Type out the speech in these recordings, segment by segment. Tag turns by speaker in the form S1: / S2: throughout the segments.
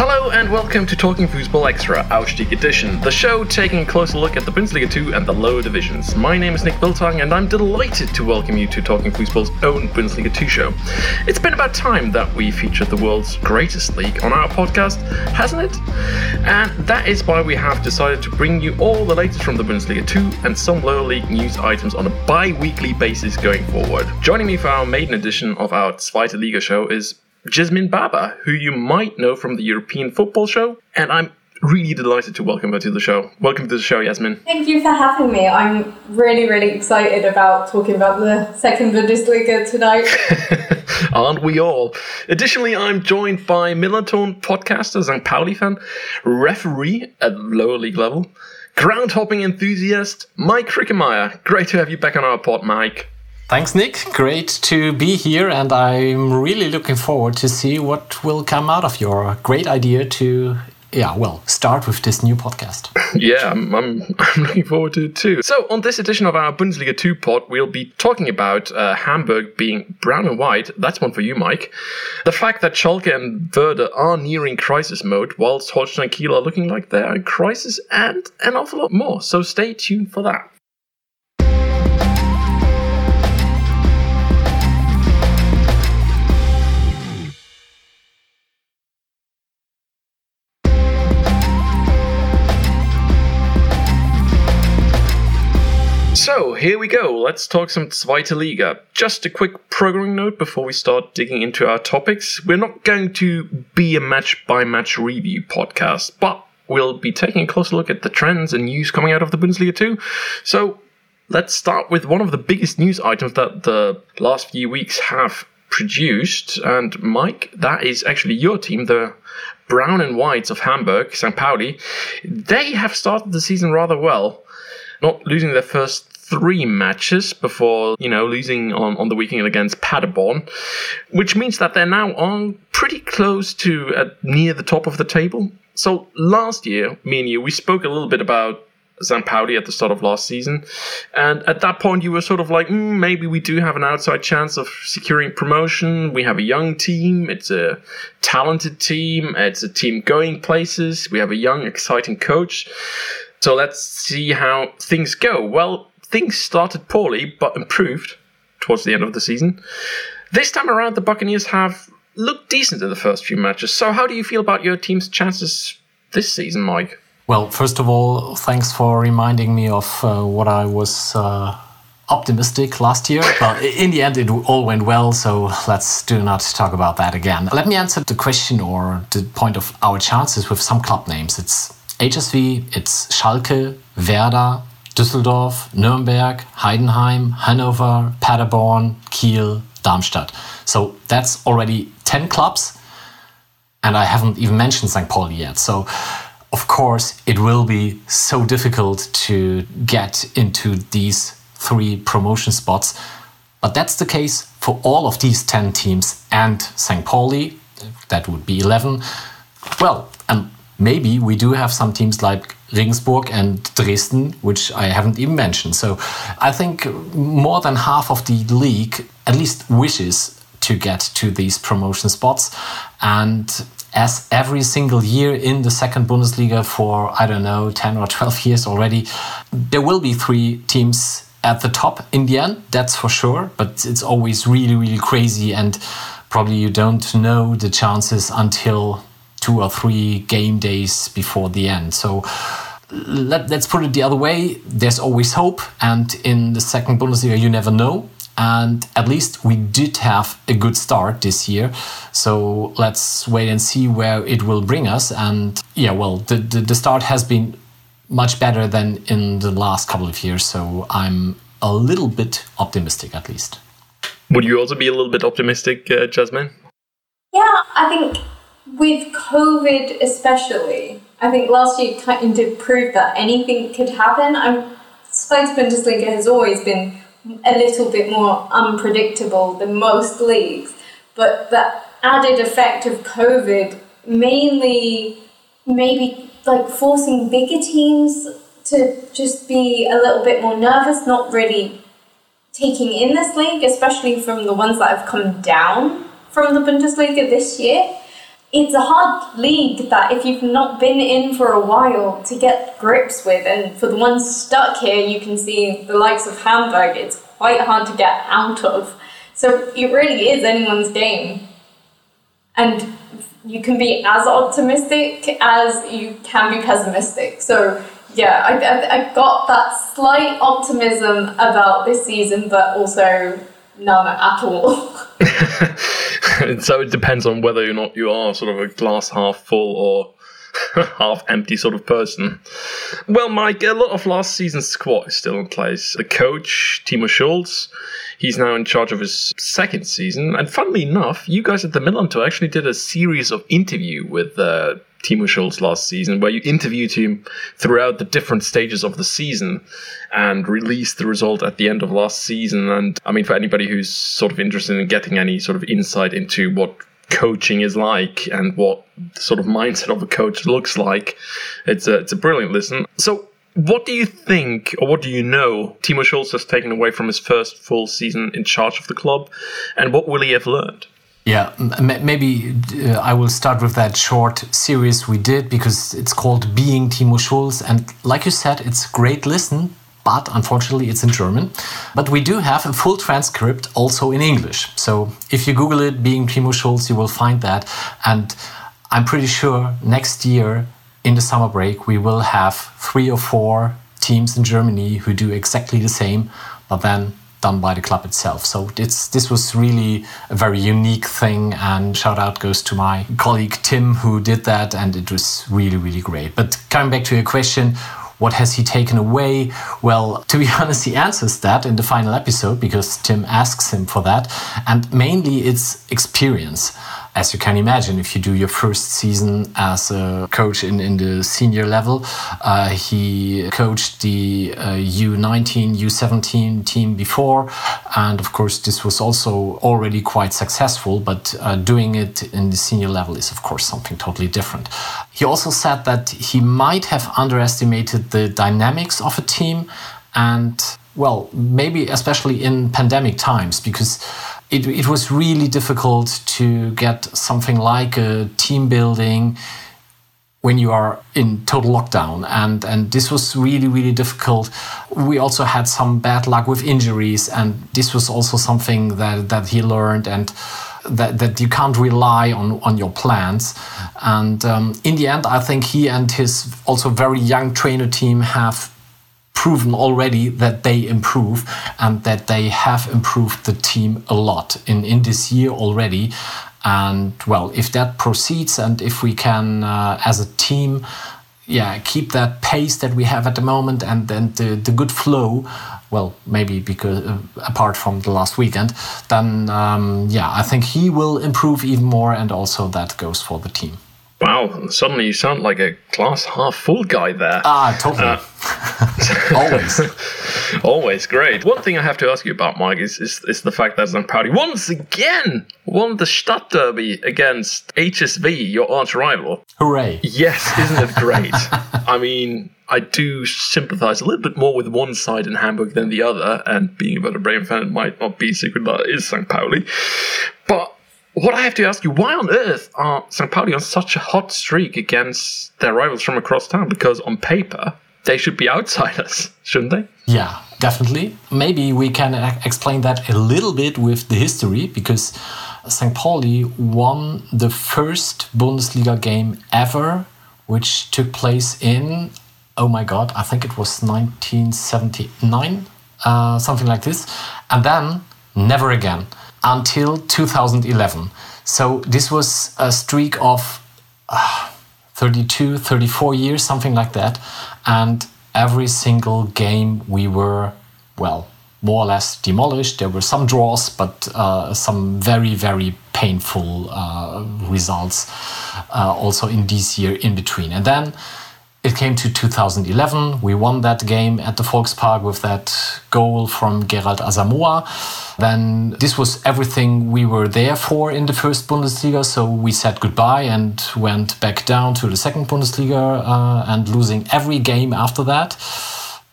S1: Hello and welcome to Talking Football Extra, Aufstieg Edition, the show taking a closer look at the Bundesliga 2 and the lower divisions. My name is Nick Biltong and I'm delighted to welcome you to Talking Football's own Bundesliga 2 show. It's been about time that we featured the world's greatest league on our podcast, hasn't it? And that is why we have decided to bring you all the latest from the Bundesliga 2 and some lower league news items on a bi-weekly basis going forward. Joining me for our maiden edition of our Zweite Liga show is Jasmine Baba, who you might know from the European Football Show, and I'm really delighted to welcome her to the show. Welcome to the show, Yasmin.
S2: Thank you for having me. I'm really, really excited about talking about the second Bundesliga tonight.
S1: Aren't we all? Additionally, I'm joined by Millerntor podcaster, St. Pauli fan, referee at lower league level, ground hopping enthusiast, Mike Rickemeyer. Great to have you back on our pod, Mike.
S3: Thanks, Nick. Great to be here, and I'm really looking forward to see what will come out of your great idea to, yeah, well, start with this new podcast.
S1: yeah, I'm, I'm, I'm, looking forward to it too. So, on this edition of our Bundesliga 2 pod, we'll be talking about uh, Hamburg being brown and white. That's one for you, Mike. The fact that Schalke and Werder are nearing crisis mode, whilst Holstein Kiel are looking like they're in crisis, and an awful lot more. So, stay tuned for that. Here we go. Let's talk some Zweite Liga. Just a quick programming note before we start digging into our topics. We're not going to be a match by match review podcast, but we'll be taking a closer look at the trends and news coming out of the Bundesliga too. So, let's start with one of the biggest news items that the last few weeks have produced. And, Mike, that is actually your team, the Brown and Whites of Hamburg, St. Pauli. They have started the season rather well not losing their first three matches before, you know, losing on, on the weekend against Paderborn, which means that they're now on pretty close to uh, near the top of the table. So last year, me and you, we spoke a little bit about St. Pauli at the start of last season. And at that point, you were sort of like, mm, maybe we do have an outside chance of securing promotion. We have a young team. It's a talented team. It's a team going places. We have a young, exciting coach. So let's see how things go. Well, things started poorly but improved towards the end of the season. This time around, the Buccaneers have looked decent in the first few matches. So, how do you feel about your team's chances this season, Mike?
S3: Well, first of all, thanks for reminding me of uh, what I was uh, optimistic last year. But in the end, it all went well, so let's do not talk about that again. Let me answer the question or the point of our chances with some club names. It's HSV, it's Schalke, Werder, Düsseldorf, Nuremberg, Heidenheim, Hanover, Paderborn, Kiel, Darmstadt. So that's already 10 clubs. And I haven't even mentioned St. Pauli yet. So, of course, it will be so difficult to get into these three promotion spots. But that's the case for all of these 10 teams and St. Pauli. That would be 11. Well, maybe we do have some teams like Regensburg and Dresden, which I haven't even mentioned. So I think more than half of the league at least wishes to get to these promotion spots. And as every single year in the second Bundesliga for, I don't know, 10 or 12 years already, there will be three teams at the top in the end, that's for sure. But it's always really, really crazy. And probably you don't know the chances until two or three game days before the end. So let, us put it the other way. There's always hope, and in the second Bundesliga, you never know. And at least we did have a good start this year. So let's wait and see where it will bring us. And yeah, well, the, the, the start has been much better than in the last couple of years. So I'm a little bit optimistic, at least.
S1: Would you also be a little bit optimistic, uh, Jasmine?
S2: Yeah, I think with COVID especially, I think last year kind of proved that anything could happen. I'm suppose Bundesliga has always been a little bit more unpredictable than most leagues, but the added effect of COVID mainly maybe like forcing bigger teams to just be a little bit more nervous, not really taking in this league, especially from the ones that have come down from the Bundesliga this year it's a hard league that if you've not been in for a while to get grips with, and for the ones stuck here, you can see the likes of Hamburg, it's quite hard to get out of. So it really is anyone's game. And you can be as optimistic as you can be pessimistic. So yeah, I, I, I got that slight optimism about this season, but also none at all.
S1: so it depends on whether or not you are sort of a glass half full or half empty sort of person. Well, Mike, a lot of last season's squad is still in place. The coach, Timo Schultz, he's now in charge of his second season. And funnily enough, you guys at the Millerntor actually did a series of interview with uh, Timo Schultz last season, where you interviewed him throughout the different stages of the season and released the result at the end of last season. And I mean, for anybody who's sort of interested in getting any sort of insight into what coaching is like and what sort of mindset of a coach looks like, it's a, it's a brilliant listen. So, what do you think, or what do you know, Timo Schultz has taken away from his first full season in charge of the club, and what will he have learned?
S3: Yeah, maybe uh, I will start with that short series we did because it's called Being Timo Schultz. And like you said, it's great listen, but unfortunately it's in German. But we do have a full transcript also in English. So if you Google it, Being Timo Schultz, you will find that. And I'm pretty sure next year in the summer break, we will have three or four teams in Germany who do exactly the same, but then done by the club itself. So it's, this was really a very unique thing, and shout out goes to my colleague Tim who did that, and it was really, really great. But coming back to your question, what has he taken away? Well, to be honest, he answers that in the final episode because Tim asks him for that, and mainly it's experience as you can imagine, if you do your first season as a coach in, in the senior level, uh, he coached the uh, U19, U17 team before. And of course, this was also already quite successful, but uh, doing it in the senior level is, of course, something totally different. He also said that he might have underestimated the dynamics of a team and well, maybe especially in pandemic times, because it, it was really difficult to get something like a team building when you are in total lockdown. And and this was really really difficult. We also had some bad luck with injuries and this was also something that that he learned and that, that you can't rely on on your plans. And um, in the end i think he and his also very young trainer team have proven already that they improve and that they have improved the team a lot in, in this year already. And well, if that proceeds and if we can, uh, as a team, yeah, keep that pace that we have at the moment and then the, the good flow, well, maybe because uh, apart from the last weekend, then um, yeah, I think he will improve even more, and also that goes for the team.
S1: Wow, suddenly you sound like a glass half full guy there.
S3: Ah, totally. Uh,
S1: Always. Always great. One thing I have to ask you about, Mike, is, is, is the fact that St. Pauli once again won the Stadt Derby against HSV, your arch rival.
S3: Hooray.
S1: Yes, isn't it great? I mean, I do sympathize a little bit more with one side in Hamburg than the other, and being a Werder Bremen fan it might not be a secret that it is St. Pauli. But what I have to ask you, why on earth are St. Pauli on such a hot streak against their rivals from across town? Because on paper, they should be outsiders, shouldn't they?
S3: Yeah, definitely. Maybe we can explain that a little bit with the history because St. Pauli won the first Bundesliga game ever, which took place in, oh my god, I think it was 1979, uh, something like this. And then never again until 2011. So this was a streak of uh, 32, 34 years, something like that. And every single game we were, well, more or less demolished. There were some draws, but uh, some very, very painful uh, results uh, also in this year in between. And then it came to 2011. We won that game at the Volkspark with that goal from Gerald Asamoah. Then this was everything we were there for in the first Bundesliga. So we said goodbye and went back down to the second Bundesliga uh, and losing every game after that.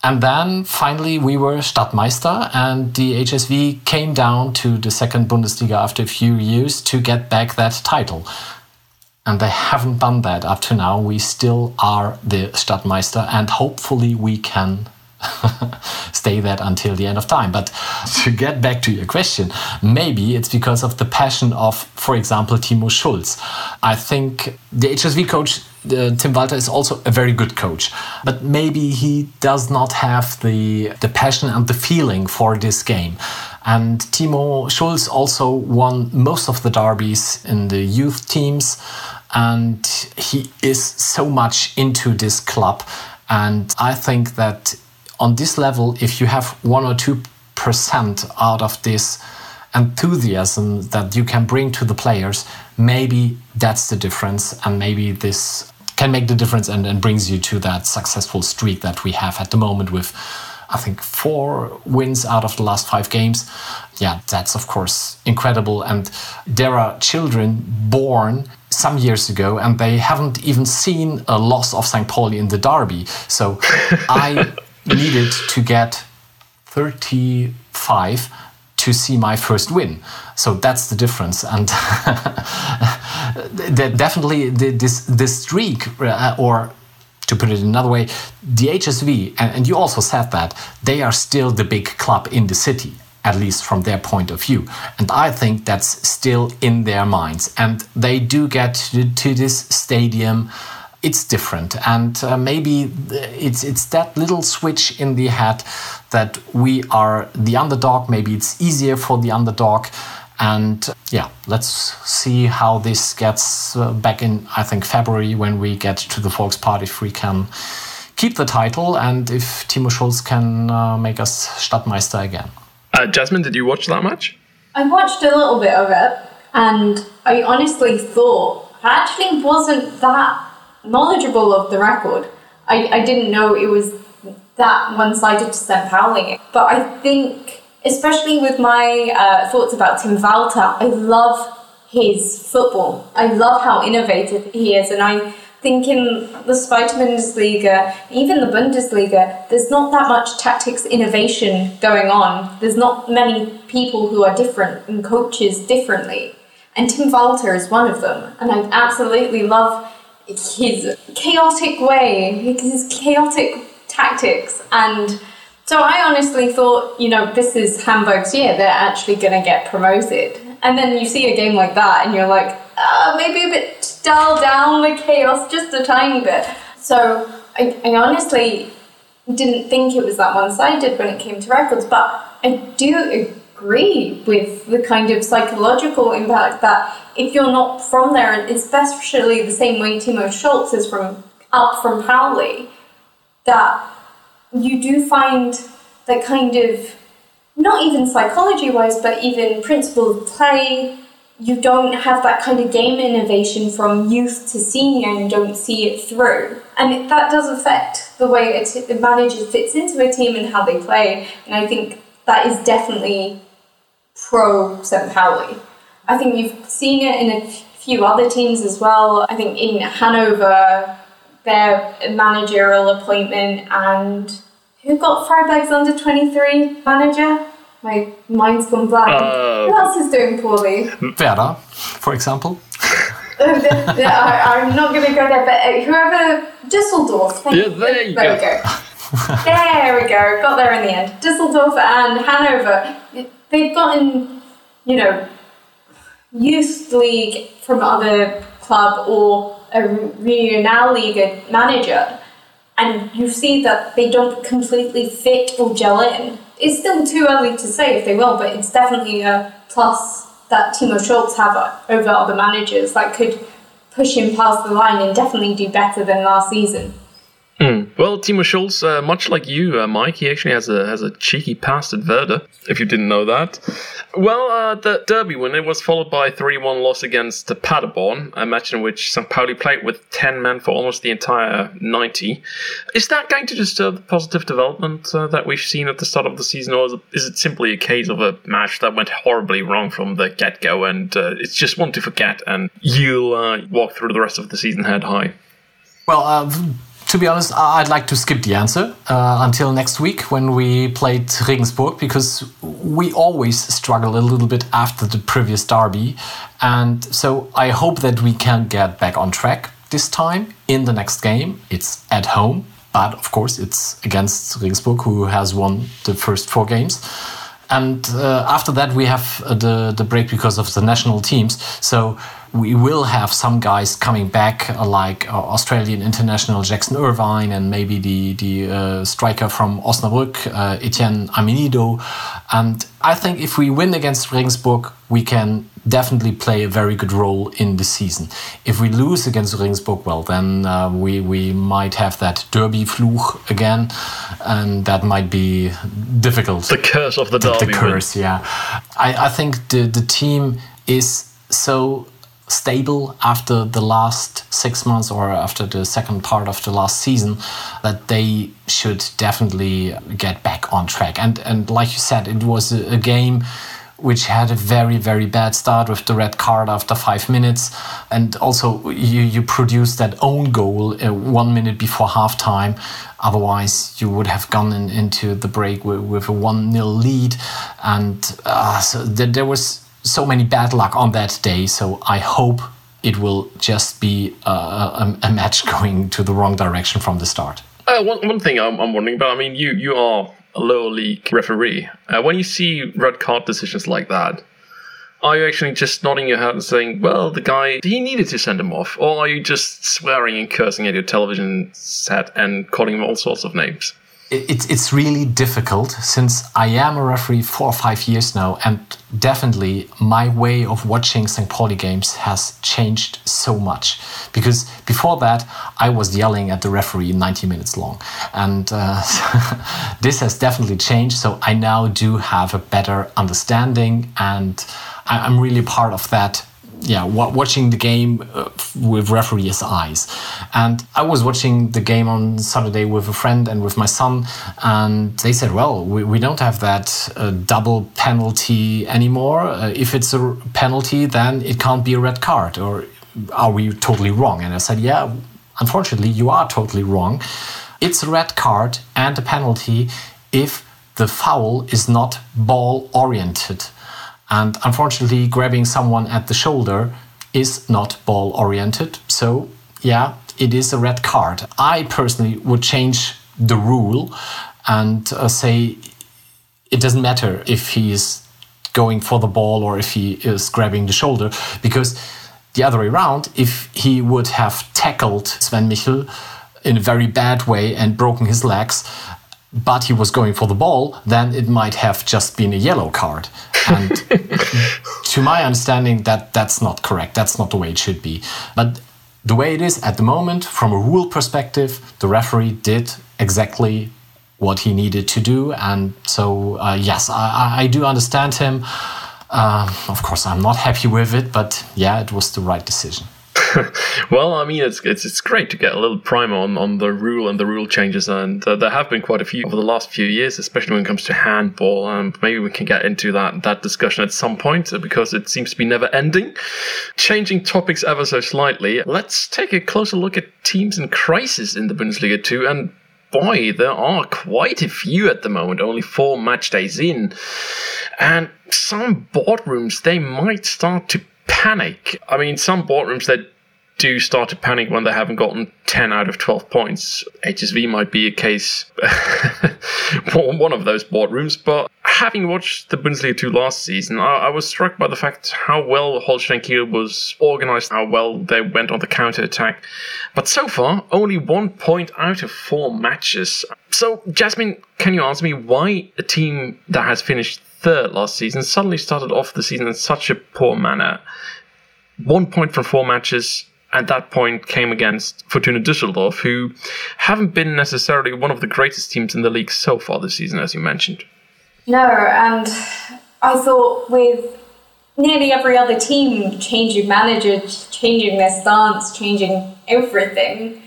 S3: And then finally we were Stadtmeister and the HSV came down to the second Bundesliga after a few years to get back that title. And they haven't done that up to now. We still are the Stadtmeister, and hopefully we can stay that until the end of time. But to get back to your question, maybe it's because of the passion of, for example, Timo Schultz. I think the HSV coach, uh, Tim Walter, is also a very good coach, but maybe he does not have the, the passion and the feeling for this game. And Timo Schultz also won most of the derbies in the youth teams, and he is so much into this club. And I think that on this level, if you have one or two percent out of this enthusiasm that you can bring to the players, maybe that's the difference, and maybe this can make the difference and, and brings you to that successful streak that we have at the moment with. I think four wins out of the last five games. Yeah, that's of course incredible. And there are children born some years ago and they haven't even seen a loss of St. Pauli in the derby. So I needed to get 35 to see my first win. So that's the difference. And definitely this, this streak, uh, or to put it another way, the HSV, and, and you also said that, they are still the big club in the city at least from their point of view. And I think that's still in their minds. And they do get to, to this stadium. It's different. And uh, maybe it's it's that little switch in the head that we are the underdog. Maybe it's easier for the underdog. And yeah let's see how this gets uh, back in i think february when we get to the volkspark if we can keep the title and if timo schultz can uh, make us stadtmeister again
S1: uh, jasmine did you watch that match
S2: i watched a little bit of it and i honestly thought i actually wasn't that knowledgeable of the record. I, I didn't know it was that one sided to St. Pauli. But I think, especially with my uh, thoughts about Tim Walter, I love his football. I love how innovative he is. And I think in the Zweite Bundesliga, even the Bundesliga, there's not that much tactics innovation going on. There's not many people who are different and coaches differently. And Tim Walter is one of them. And I absolutely love his chaotic way, his chaotic tactics. And so I honestly thought, you know, this is Hamburg's year, they're actually going to get promoted. And then you see a game like that and you're like, uh, maybe a bit dull down the chaos just a tiny bit. So I, I honestly didn't think it was that one sided when it came to records, but I do agree with the kind of psychological impact that if you're not from there, especially the same way Timo Schultz is from up from Pauli, that you do find that kind of not even psychology wise, but even principle of play. You don't have that kind of game innovation from youth to senior and you don't see it through. And that does affect the way a manager fits into a team and how they play. And I think that is definitely pro. Pauli. I think you've seen it in a few other teams as well. I think in Hanover, their managerial appointment and who got Freiburg's under 23 manager? My mind's gone blank. Uh, who else is doing poorly?
S3: Werder, for example.
S2: I, am not going to go there, but uh, whoever, Dusseldorf.
S1: Yeah, there you
S2: there
S1: go.
S2: We go. there we go. Got there in the end. Dusseldorf and Hanover. They've gotten, you know, youth league from other club or a regional league manager, and you see that they don't completely fit or gel in. It's still too early to say if they will, but it's definitely a plus that Timo Schultz have over other managers that could push him past the line and definitely do better than last season.
S1: Mm. Well, Timo Schultz, uh, much like you, uh, Mike, he actually has a has a cheeky past at Werder. If you didn't know that, well, uh, the Derby win it was followed by a three-one loss against Paderborn, a match in which St. Pauli played with ten men for almost the entire ninety. Is that going to disturb the positive development uh, that we've seen at the start of the season, or is it, simply a case of a match that went horribly wrong from the get-go, and uh, it's just one to forget, and you'll uh, walk through the rest of the season head high?
S3: Well to be honest, I'd like to skip the answer uh, until next week when we played Regensburg because we always struggle a little bit after the previous derby. And so I hope that we can get back on track this time in the next game. It's at home, but of course, it's against Regensburg, who has won the first four games and uh, after that we have uh, the the break because of the national teams. So we will have some guys coming back uh, like uh, Australian international Jackson Irvine and maybe the the uh, striker from Osnabrück uh, Etienne Amenyido and I think if we win against Regensburg we can definitely play a very good role in the season. If we lose against Regensburg, well, then uh, we we might have that Derby fluch again, and that might be difficult.
S1: The curse of the derby.
S3: The, the curse, yeah. I, I think the the team is so stable after the last six months or after the second part of the last season that they should definitely get back on track. And and like you said, it was a, a game which had a very very bad start with the red card after five minutes and also you you produced that own goal uh, one minute before halftime otherwise you would have gone in, into the break with, with a 1-0 lead and uh, so th there was so many bad luck on that day. So I hope it will just be a, a, a match going to the wrong direction from the start.
S1: Uh, one, one thing I'm, I'm wondering about, I mean, you, you are lower league referee. Uh, when you see red card decisions like that, are you actually just nodding your head and saying, well, the guy, he needed to send him off? Or are you just swearing and cursing at your television set and calling him all sorts of names?
S3: It's it's really difficult since I am a referee four or five years now, and definitely my way of watching St. Pauli games has changed so much. Because before that, I was yelling at the referee 90 minutes long, and uh, this has definitely changed. So I now do have a better understanding, and I'm really part of that yeah, watching the game uh, with referee's eyes. And I was watching the game on Saturday with a friend and with my son, and they said, well, we, we don't have that uh, double penalty anymore. Uh, if it's a penalty, then it can't be a red card. Or are we totally wrong? And I said, yeah, unfortunately, you are totally wrong. It's a red card and a penalty if the foul is not ball oriented. And unfortunately, grabbing someone at the shoulder is not ball oriented. So, yeah, it is a red card. I personally would change the rule and uh, say it doesn't matter if he is going for the ball or if he is grabbing the shoulder because the other way around, if he would have tackled Sven Michel in a very bad way and broken his legs, but he was going for the ball, then it might have just been a yellow card. And to my understanding, that that's not correct. That's not the way it should be. But the way it is at the moment, from a rule perspective, the referee did exactly what he needed to do. And so, uh, yes, I, I, do understand him. Uh, of course, I'm not happy with it, but yeah, it was the right decision.
S1: well, I mean, it's, it's it's great to get a little primer on, on the rule and the rule changes, and uh, there have been quite a few over the last few years, especially when it comes to handball. And maybe we can get into that that discussion at some point uh, because it seems to be never ending. Changing topics ever so slightly, let's take a closer look at teams in crisis in the Bundesliga too, and boy, there are quite a few at the moment, only four match days in. And some boardrooms, they might start to panic. I mean, some boardrooms that do start to panic when they haven't gotten 10 out of 12 points. HSV might be a case, one of those boardrooms, but having watched the Bundesliga 2 last season, I, I was struck by the fact how well Holstein Kiel was organized, how well they went on the counter attack. But so far, only one point out of four matches. So, Jasmine, can you answer me why a team that has finished third last season suddenly started off the season in such a poor manner? One point from four matches, at that point came against Fortuna Düsseldorf, who haven't been necessarily one of the greatest teams in the league so far this season, as you mentioned.
S2: No, and I thought with nearly every other team changing managers, changing their stance, changing everything,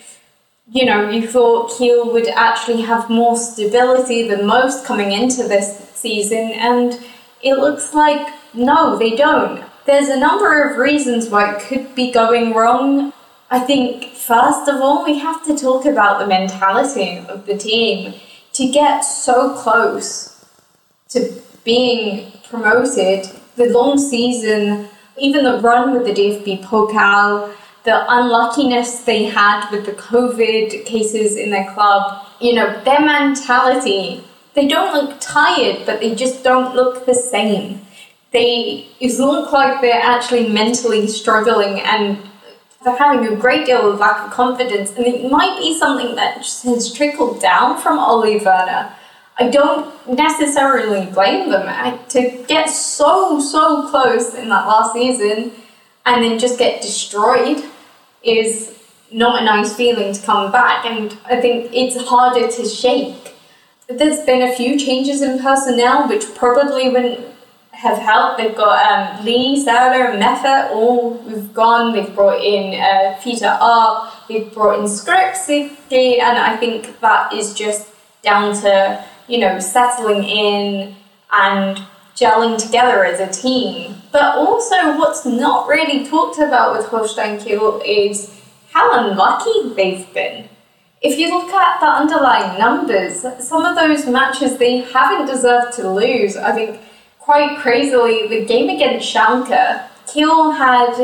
S2: you know, you thought Kiel would actually have more stability than most coming into this season, and it looks like no, they don't. There's a number of reasons why it could be going wrong. I think, first of all, we have to talk about the mentality of the team. To get so close to being promoted, the long season, even the run with the DFB Pokal, the unluckiness they had with the COVID cases in their club, you know, their mentality, they don't look tired, but they just don't look the same. They look like they're actually mentally struggling and they're having a great deal of lack of confidence, and it might be something that has trickled down from Ole Werner. I don't necessarily blame them I, to get so so close in that last season and then just get destroyed is not a nice feeling to come back, and I think it's harder to shake. There's been a few changes in personnel which probably wouldn't have helped. They've got um, Lee, Sarah, Meffert, all we've gone. They've brought in uh, Peter R. They've brought in Skrzybski, and I think that is just down to you know settling in and gelling together as a team. But also, what's not really talked about with Holstein Kiel is how unlucky they've been. If you look at the underlying numbers, some of those matches they haven't deserved to lose. I think quite crazily, the game against Schalke, Kiel had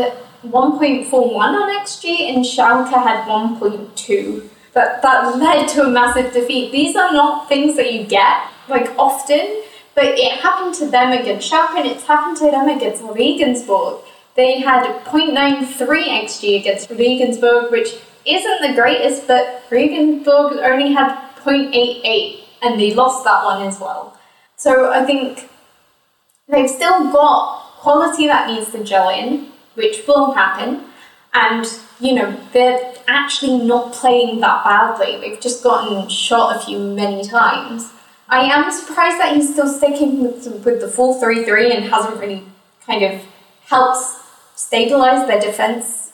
S2: 1.41 on XG and Schalke had 1.2. That, that led to a massive defeat. These are not things that you get like often, but it happened to them against Schalke and it's happened to them against Regensburg. They had 0.93 XG against Regensburg, which isn't the greatest, but Regensburg only had 0.88 and they lost that one as well. So I think They've still got quality that needs to gel in, which will happen, and you know they're actually not playing that badly. They've just gotten shot a few many times. I am surprised that he's still sticking with, the full three three and hasn't really kind of helped stabilize their defense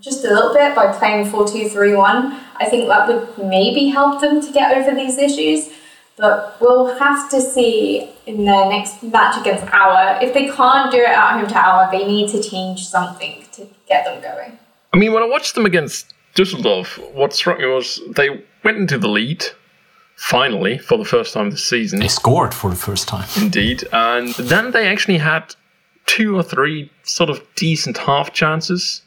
S2: just a little bit by playing 4 2 3 1. I think that would maybe help them to get over these issues. But we'll have to see in their next match against Aue. If they can't do it at home to Aue, they need to change something to get them going.
S1: I mean, when I watched them against Düsseldorf, what struck me was they went into the lead finally for the first time this season.
S3: They scored for the first time.
S1: Indeed. And then they actually had two or three sort of decent half chances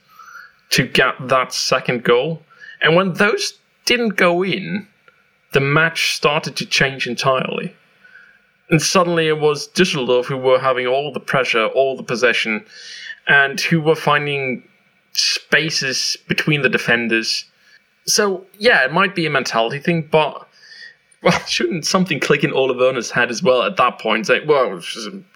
S1: to get that second goal. And when those didn't go in, the match started to change entirely. And suddenly it was Düsseldorf who were having all the pressure, all the possession, and who were finding spaces between the defenders. So, yeah, it might be a mentality thing, but well, shouldn't something click in Ole Werner's head as well at that point? Say, well,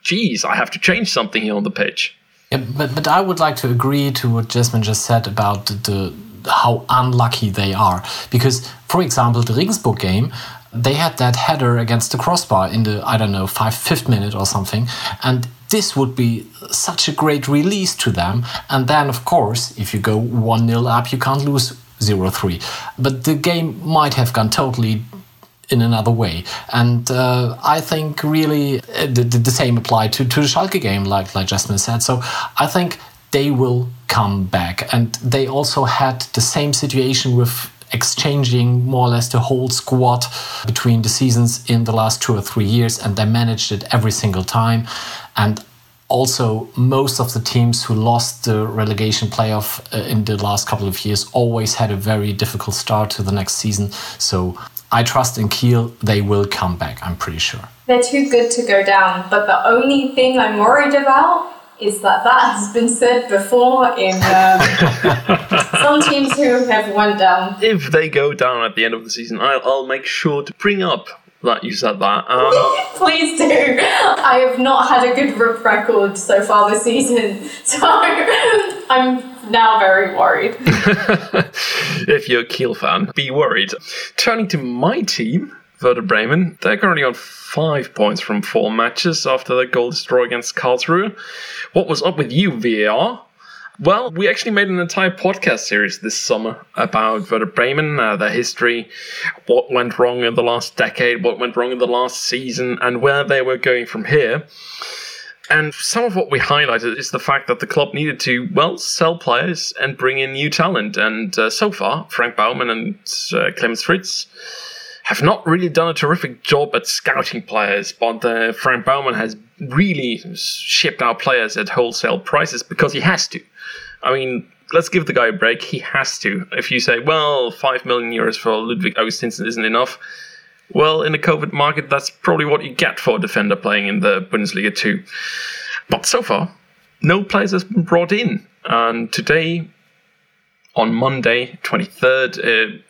S1: geez, I have to change something here on the pitch.
S3: Yeah, but but I would like to agree to what Jasmine just said about the how unlucky they are. Because, for example, the Regensburg game, they had that header against the crossbar in the, I don't know, five, fifth minute or something. And this would be such a great release to them. And then, of course, if you go 1 0 up, you can't lose 0 3. But the game might have gone totally in another way. And uh, I think really uh, the, the, same applied to, to the Schalke game, like, like Jasmine said. So I think they will come back. And they also had the same situation with exchanging more or less the whole squad between the seasons in the last two or three years, and they managed it every single time. And also, most of the teams who lost the relegation playoff uh, in the last couple of years always had a very difficult start to the next season. So I trust in Kiel, they will come back, I'm pretty sure.
S2: They're too good to go down, but the only thing I'm worried about is that that has been said before in um, some teams who have went down.
S1: If they go down at the end of the season, I'll, I'll make sure to bring up that you said that.
S2: Um, Please do. I have not had a good record so far this season, so I'm now very worried.
S1: if you're a Kiel fan, be worried. Turning to my team, Werder Bremen, they're currently on five points from four matches after their goal draw against Karlsruhe. What was up with you, VAR? Well, we actually made an entire podcast series this summer about Werder Bremen, uh, their history, what went wrong in the last decade, what went wrong in the last season, and where they were going from here. And some of what we highlighted is the fact that the club needed to, well, sell players and bring in new talent. And uh, so far, Frank Baumann and uh, Clemens Fritz have not really done a terrific job at scouting players, but uh, Frank Baumann has really shipped out players at wholesale prices because he has to. I mean, let's give the guy a break. He has to. If you say, well, 5 million euros for Ludwig Augustinsson isn't enough, well, in the COVID market, that's probably what you get for a defender playing in the Bundesliga too. But so far, no players has been brought in. And today, on Monday, 23rd,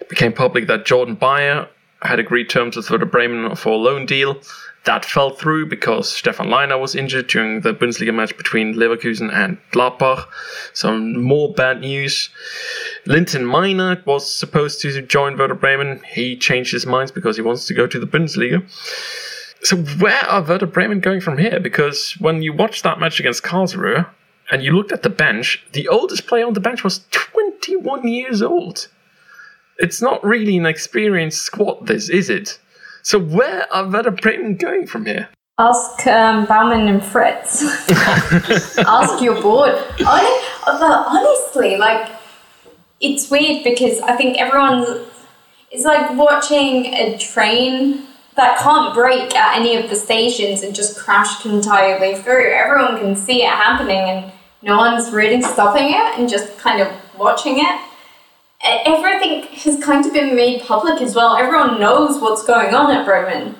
S1: it became public that Jordan Beyer had agreed terms with Werder Bremen for a loan deal. That fell through because Stefan Lainer was injured during the Bundesliga match between Leverkusen and Gladbach. Some more bad news. Linton Maina was supposed to join Werder Bremen. He changed his mind because he wants to go to the Bundesliga. So where are Werder Bremen going from here? Because when you watched that match against Karlsruhe and you looked at the bench, the oldest player on the bench was 21 years old. It's not really an experienced squad, this, is it? So where are Werder Bremen going from here?
S2: Ask um, Baumann and Fritz. Ask your board. honestly, like, it's weird because I think everyone's. It's like watching a train that can't brake at any of the stations and just crash entirely through. Everyone can see it happening and no one's really stopping it and just kind of watching it everything has kind of been made public as well. Everyone knows what's going on at Bremen.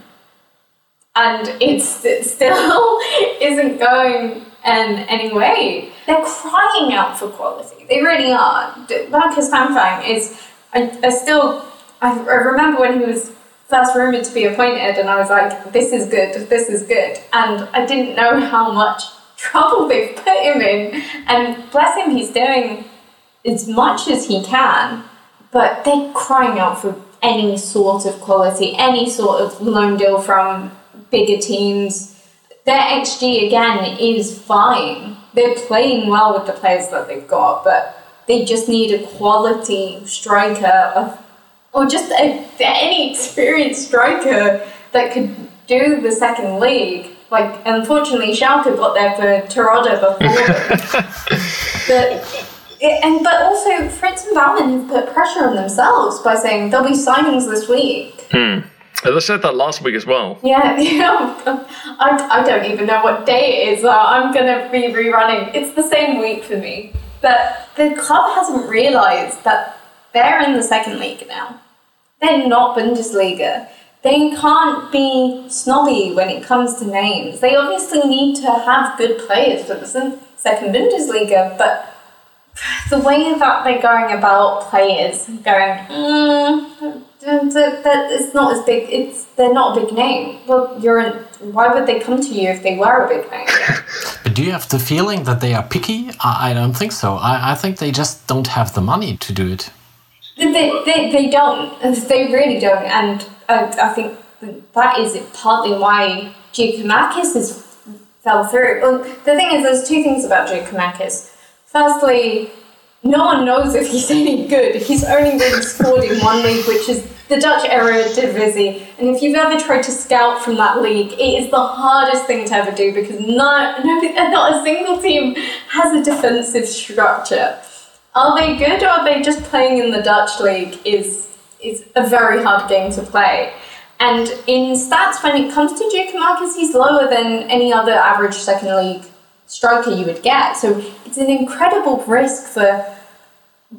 S2: And it's, it still isn't going in any way. They're crying out for quality. They really are. Markus Anfang is, I, I still, I, I remember when he was first rumoured to be appointed, and I was like, this is good, this is good. And I didn't know how much trouble they've put him in. And bless him, he's doing as much as he can, but they're crying out for any sort of quality, any sort of loan deal from bigger teams. Their XG again is fine. They're playing well with the players that they've got, but they just need a quality striker or just a, any experienced striker that could do the second league. Like, unfortunately, Schalke got there for Terodde before. but it, and but also Fritz and Baumann have put pressure on themselves by saying there'll be signings this week.
S1: Hmm. They said that last week as well.
S2: Yeah, yeah. I, I don't even know what day it is. Uh, I'm going to be rerunning. It's the same week for me. But the club hasn't realised that they're in the second league now. They're not Bundesliga. They can't be snobby when it comes to names. They obviously need to have good players for the second Bundesliga, but the way that they're going about players, going, mm, that it's not as big. It's they're not a big name. Well, you're. In, why would they come to you if they were a big name?
S3: but do you have the feeling that they are picky? I, I don't think so. I, I think they just don't have the money to do it.
S2: They, they, they don't. They really don't. And I, I think that is partly why Giakoumakis has fell through. Well, the thing is, there's two things about Giakoumakis Firstly, no one knows if he's any good. He's only really scored in one league, which is the Dutch Eredivisie. And if you've ever tried to scout from that league, it is the hardest thing to ever do because not, no, not a single team has a defensive structure. Are they good or are they just playing in the Dutch league is, is a very hard game to play. And in stats, when it comes to Giakoumakis, he's lower than any other average second league striker you would get. So it's an incredible risk for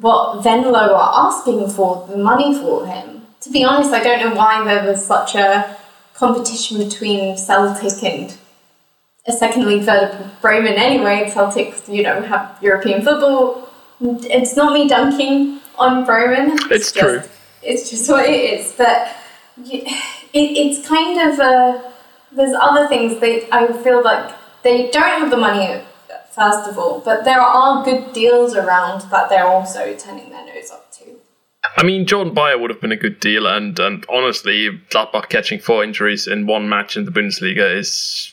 S2: what Venlo are asking for the money for him. To be honest, I don't know why there was such a competition between Celtic and a second league Werder Bremen anyway. Celtic, you know, have European football. It's not me dunking on Bremen.
S1: It's, it's just, true.
S2: It's just what it is. But it, it's kind of a. There's other things that I feel like they don't have the money first of all, but there are good deals around that they're also turning their nose up to.
S1: I mean, Jordan Beyer would have been a good deal, and, and honestly, Gladbach catching four injuries in one match in the Bundesliga is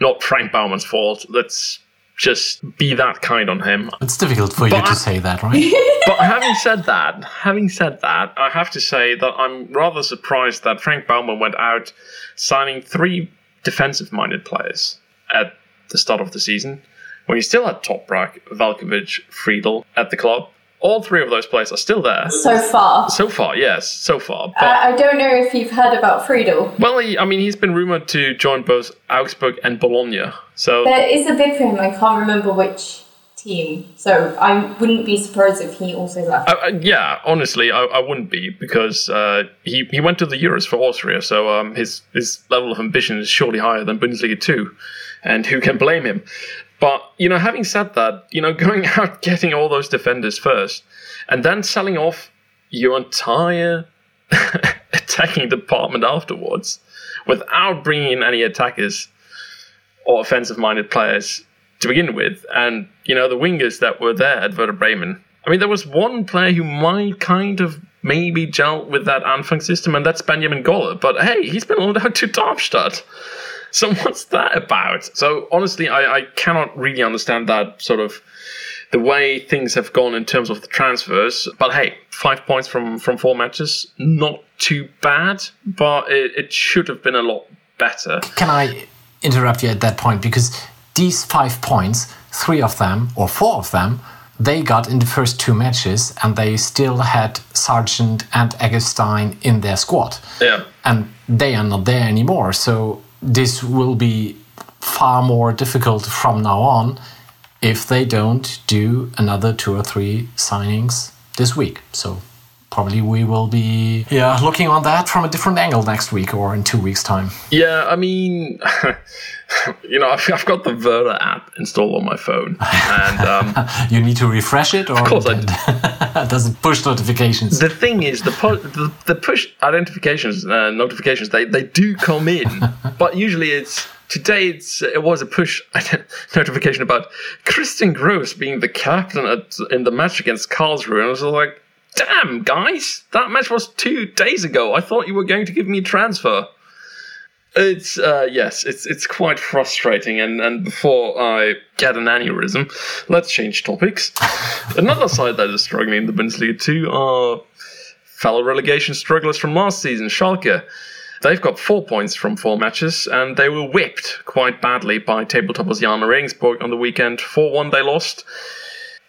S1: not Frank Baumann's fault. Let's just be that kind on him.
S3: It's difficult for but you to I, say that, right?
S1: but having said that, having said that, I have to say that I'm rather surprised that Frank Baumann went out signing three defensive-minded players at the start of the season, when he still had Toprak, Veljkovic, Friedl at the club. All three of those players are still there.
S2: So far.
S1: So far, yes, so far. But,
S2: I, I don't know if you've heard about Friedl.
S1: well, he, I mean, he's been rumored to join both Augsburg and Bologna. So
S2: There is a bid for him. I can't remember which team. So I wouldn't be surprised if he also left.
S1: Uh, uh, yeah, honestly, I, I wouldn't be because uh, he he went to the Euros for Austria, so um, his his level of ambition is surely higher than Bundesliga two, and who can blame him? But you know, having said that, you know, going out getting all those defenders first, and then selling off your entire attacking department afterwards, without bringing in any attackers or offensive-minded players to begin with, and you know the wingers that were there at Werder Bremen. I mean, there was one player who might kind of maybe gel with that Anfang system, and that's Benjamin Goller. But hey, he's been loaned out to Darmstadt. So what's that about? So honestly, I, I cannot really understand that sort of the way things have gone in terms of the transfers. But hey, five points from from four matches, not too bad, but it, it should have been a lot better.
S3: Can I interrupt you at that point? Because these five points, three of them or four of them, they got in the first two matches, and they still had Sargent and Eggestein in their squad.
S1: Yeah.
S3: And they are not there anymore. So this will be far more difficult from now on if they don't do another two or three signings this week. So probably we will be yeah looking on that from a different angle next week or in two weeks time.
S1: Yeah, I mean, you know, I've, I've got the Werder app installed on my phone, and um,
S3: You need to refresh it, or
S1: Of course I
S3: it push notifications?
S1: the thing is, the, po- the the push identifications uh, notifications they they do come in, but usually it's today it's it was a push notification about Christian Gross being the captain at, in the match against Karlsruhe, and I was like, damn guys, that match was two days ago. I thought you were going to give me a transfer. It's uh, yes, it's it's quite frustrating. And and before I get an aneurysm, let's change topics. Another side that is struggling in the Bundesliga too are fellow relegation strugglers from last season, Schalke. They've got four points from four matches, and they were whipped quite badly by tabletoppers Jahn Regensburg on the weekend. 4 1 they lost.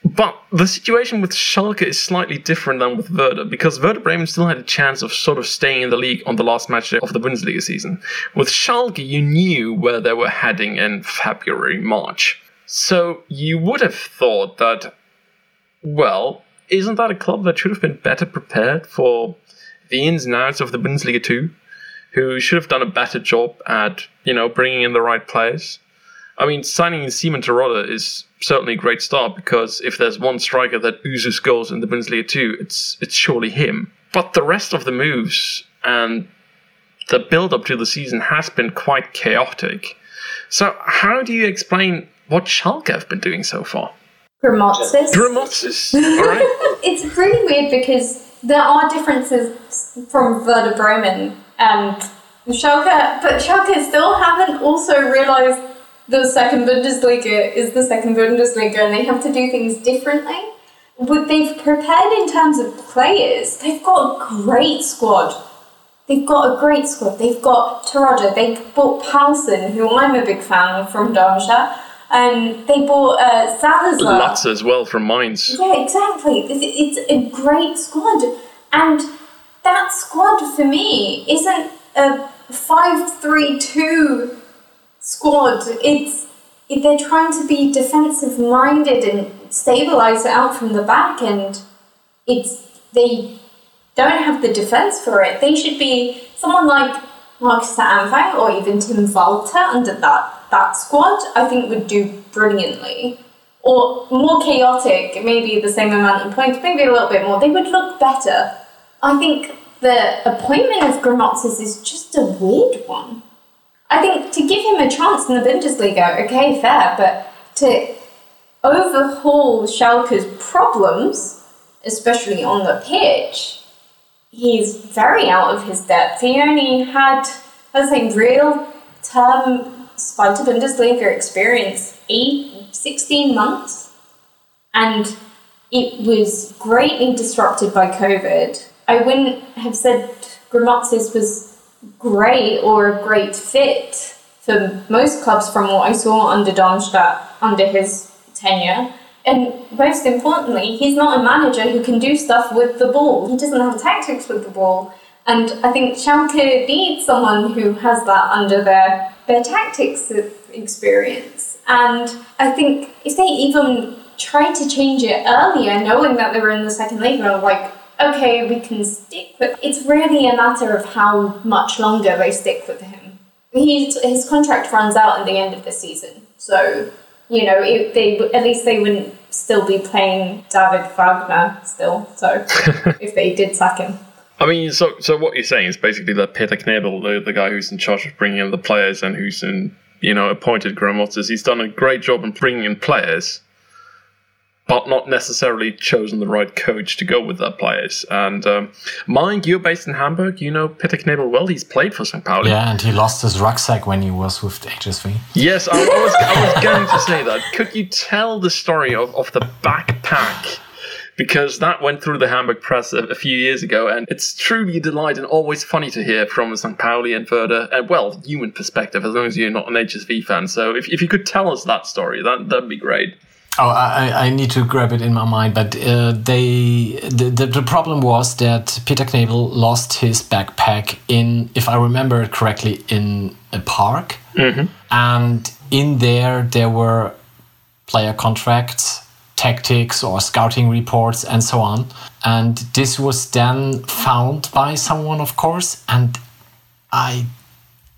S1: But the situation with Schalke is slightly different than with Werder because Werder Bremen still had a chance of sort of staying in the league on the last match of the Bundesliga season. With Schalke, you knew where they were heading in February, March. So you would have thought that, well, isn't that a club that should have been better prepared for the ins and outs of the Bundesliga 2? Who should have done a better job at, you know, bringing in the right players? I mean, signing in Simon Terodde is certainly a great start because if there's one striker that oozes goals in the Bundesliga too, it's it's surely him. But the rest of the moves and the build up to the season has been quite chaotic. So how do you explain what Schalke have been doing so far? Grammozis, all right.
S2: it's really weird because there are differences from Werder Bremen and Schalke, but Schalke still haven't also realized the second Bundesliga is the second Bundesliga and they have to do things differently. But they've prepared in terms of players, they've got a great squad. They've got a great squad. They've got Terodde. They bought Pálsson, who I'm a big fan of from Darmstadt. And they bought uh, Zalazar.
S1: Lots as well from Mainz.
S2: Yeah, exactly. It's, it's a great squad. And that squad for me isn't a 5 3 2 squad. It's they're trying to be defensive minded and stabilize it out from the back and it's they don't have the defense for it. They should be someone like Markus Anfang or even Tim Walter under that that squad, I think would do brilliantly. Or more chaotic, maybe the same amount of points, maybe a little bit more. They would look better. I think the appointment of Grammozis is just a weird one. I think to give him a chance in the Bundesliga, okay, fair, but to overhaul Schalke's problems, especially on the pitch, he's very out of his depth. He only had, let's say, real term Zweite Bundesliga experience eight, 16 months, and it was greatly disrupted by COVID. I wouldn't have said Grammozis was great or a great fit for most clubs from what I saw under Darmstadt under his tenure. And most importantly, he's not a manager who can do stuff with the ball. He doesn't have tactics with the ball. And I think Schalke needs someone who has that under their, their tactics experience. And I think if they even tried to change it earlier, knowing that they were in the second league, like, okay, we can stick with it's really a matter of how much longer they stick with him. He's, his contract runs out at the end of the season. So, you know, it, they at least they wouldn't still be playing David Wagner still. So, if they did sack him.
S1: I mean, so so what you're saying is basically that Peter Knäbel, the, the guy who's in charge of bringing in the players and who's in, you know, appointed Grammozis, he's done a great job in bringing in players, but not necessarily chosen the right coach to go with their players. And um, mind you're based in Hamburg, you know Peter Knäbel well. He's played for St. Pauli.
S3: Yeah, and he lost his rucksack when he was with HSV.
S1: Yes, I, I was, I was going to say that. Could you tell the story of, of the backpack? because that went through the Hamburg press a, a, few years ago, and it's truly a delight and always funny to hear from a St. Pauli and further, and well, human perspective, as long as you're not an HSV fan. So if, if you could tell us that story, that, that'd be great.
S3: Oh, I, I need to grab it in my mind, but uh, they the, the, the problem was that Peter Knäbel lost his backpack in, if I remember it correctly, in a park,
S1: mm-hmm.
S3: and in there there were player contracts tactics or scouting reports and so on. And this was then found by someone, of course, and I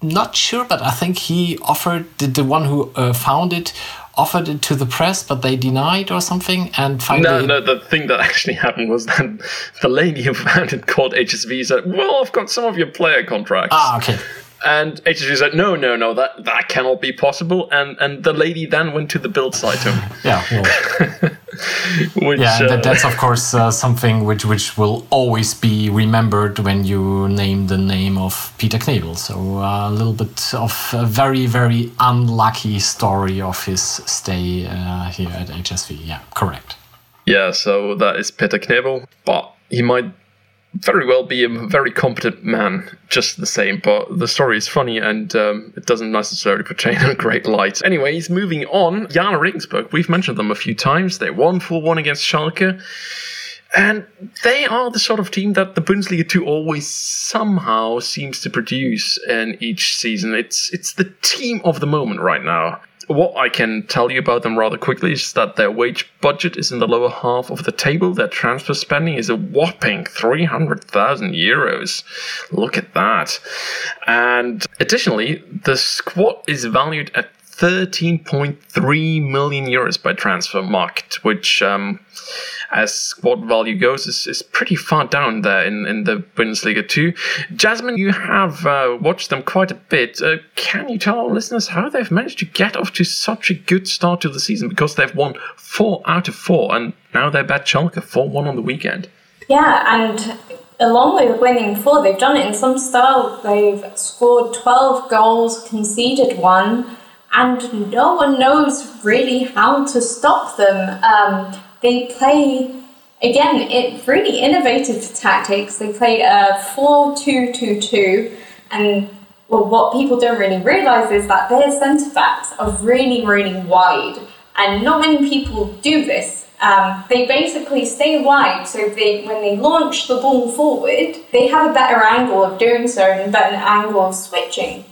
S3: not sure, but I think he offered the, the one who uh, found it offered it to the press, but they denied or something. And finally,
S1: no, no. The thing that actually happened was that the lady who found it called HSV said, "Well, I've got some of your player contracts."
S3: Ah, okay.
S1: And HSV said, no, no, no, that, that cannot be possible. And and the lady then went to the Bild Zeitung.
S3: yeah. Well. which, yeah, uh, that's of course uh, something which which will always be remembered when you name the name of Peter Knäbel. So uh, a little bit of a very very unlucky story of his stay uh, here at HSV. Yeah, correct.
S1: Yeah, so that is Peter Knäbel, but he might very well be a very competent man, just the same. But the story is funny and um, it doesn't necessarily portray in a great light. Anyways, moving on, Jahn Regensburg, we've mentioned them a few times. They won 4 1 against Schalke. And they are the sort of team that the Bundesliga 2 always somehow seems to produce in each season. It's it's the team of the moment right now what I can tell you about them rather quickly is that their wage budget is in the lower half of the table. Their transfer spending is a whopping 300,000 euros. Look at that. And additionally, the squad is valued at 13.3 million euros by Transfermarkt, which, um, as squad value goes, is, is pretty far down there in, in the Bundesliga too. Jasmine, you have uh, watched them quite a bit. Uh, can you tell our listeners how they've managed to get off to such a good start to the season? Because they've won four out of four, and now they're back Schalke 4 1 on the weekend.
S2: Yeah, and along with winning four, they've done it in some style. They've scored 12 goals, conceded one and no one knows really how to stop them. Um, they play again it really innovative tactics. They play a four-two-two-two, and well, what people don't really realize is that their centre backs are really, really wide, and not many people do this. Um, they basically stay wide, so they, when they launch the ball forward, they have a better angle of doing so and a better angle of switching.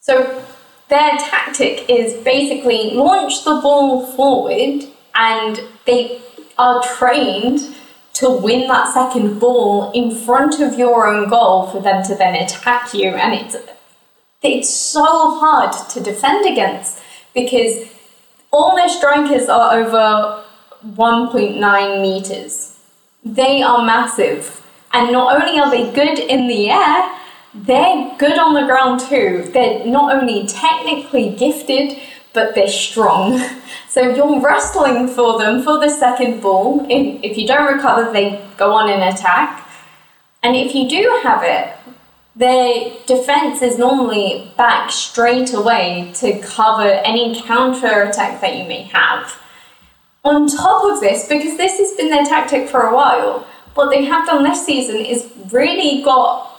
S2: So their tactic is basically launch the ball forward and they are trained to win that second ball in front of your own goal for them to then attack you. And it's it's so hard to defend against because all their strikers are over 1.9 meters. They are massive. And not only are they good in the air they're good on the ground too. They're not only technically gifted, but they're strong. So you're wrestling for them for the second ball. If, if you don't recover, they go on an attack. And if you do have it, their defense is normally back straight away to cover any counter attack that you may have. On top of this, because this has been their tactic for a while, what they have done this season is really got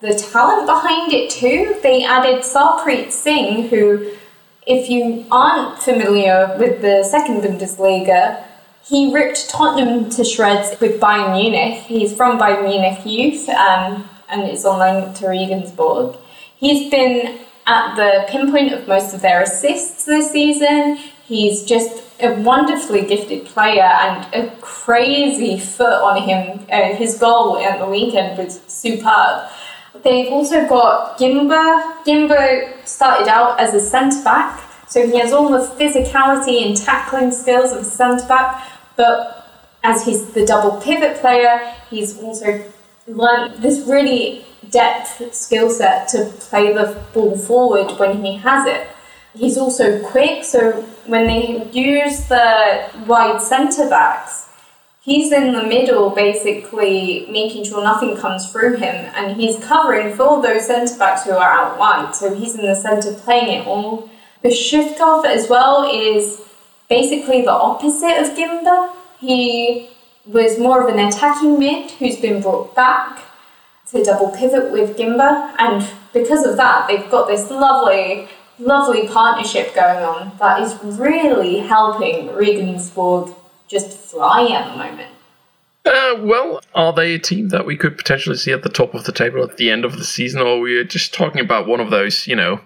S2: the talent behind it too. They added Sarpreet Singh, who, if you aren't familiar with the second Bundesliga, he ripped Tottenham to shreds with Bayern Munich. He's from Bayern Munich youth um, and is on loan to Regensburg. He's been at the pinpoint of most of their assists this season. He's just a wonderfully gifted player and a crazy foot on him. Uh, his goal at the weekend was superb. They've also got Gimber. Gimber started out as a centre back, so he has all the physicality and tackling skills of a centre back, but as he's the double pivot player, he's also learned this really depth skill set to play the ball forward when he has it. He's also quick, so when they use the wide centre backs, he's in the middle basically making sure nothing comes through him and he's covering for those centre backs who are out wide. So he's in the centre playing it all. Besuschkow as well is basically the opposite of Gimber. He was more of an attacking mid who's been brought back to double pivot with Gimber and because of that they've got this lovely lovely partnership going on that is really helping Regensburg just fly at the moment.
S1: Uh, well, are they a team that we could potentially see at the top of the table at the end of the season, or we are we just talking about one of those, you know,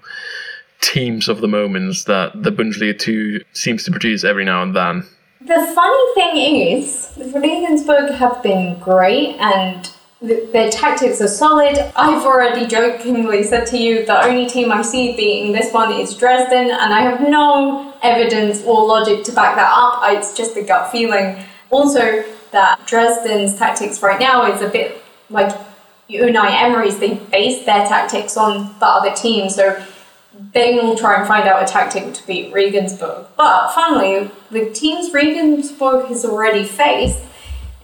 S1: teams of the moments that the Bundesliga 2 seems to produce every now and then?
S2: The funny thing is, the Regensburg have been great and their tactics are solid. I've already jokingly said to you the only team I see beating this one is Dresden, and I have no evidence or logic to back that up. It's just a gut feeling. Also, that Dresden's tactics right now is a bit like Unai Emery's. They base their tactics on the other team, so they will try and find out a tactic to beat Regensburg. But funnily, the teams Regensburg has already faced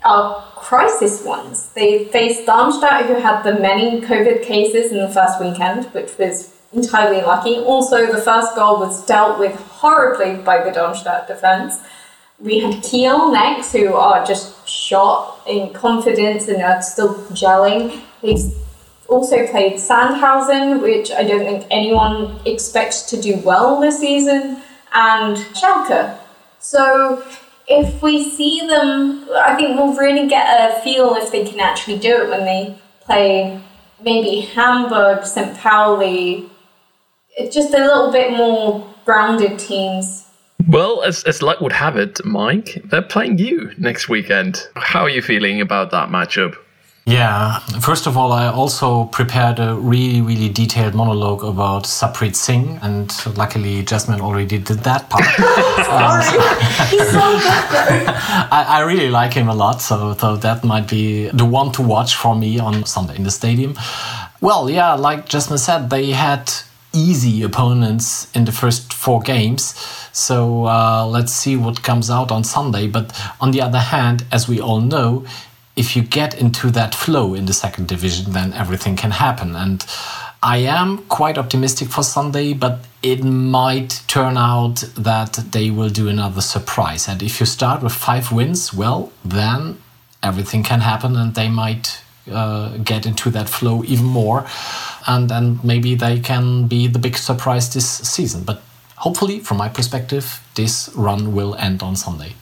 S2: are crisis ones. They faced Darmstadt, who had the many COVID cases in the first weekend, which was entirely lucky. Also, the first goal was dealt with horribly by the Darmstadt defence. We had Kiel next, who are just shot in confidence and are still gelling. They've also played Sandhausen, which I don't think anyone expects to do well this season, and Schalke. So if we see them, I think we'll really get a feel if they can actually do it when they play maybe Hamburg, St. Pauli, just a little bit more grounded teams.
S1: Well, as, as luck would have it, Mike, they're playing you next weekend. How are you feeling about that matchup?
S3: Yeah, first of all, I also prepared a really, really detailed monologue about Sarpreet Singh, and luckily Jasmine already did that part.
S2: Sorry, he's so good.
S3: I, I, really like him a lot, so, so that might be the one to watch for me on Sunday in the stadium. Well, yeah, like Jasmine said, they had easy opponents in the first four games. So uh, let's see what comes out on Sunday. But on the other hand, as we all know, if you get into that flow in the second division, then everything can happen. And I am quite optimistic for Sunday, but it might turn out that they will do another surprise. And if you start with five wins, well, then everything can happen and they might uh, get into that flow even more. And then maybe they can be the big surprise this season. But hopefully, from my perspective, this run will end on Sunday.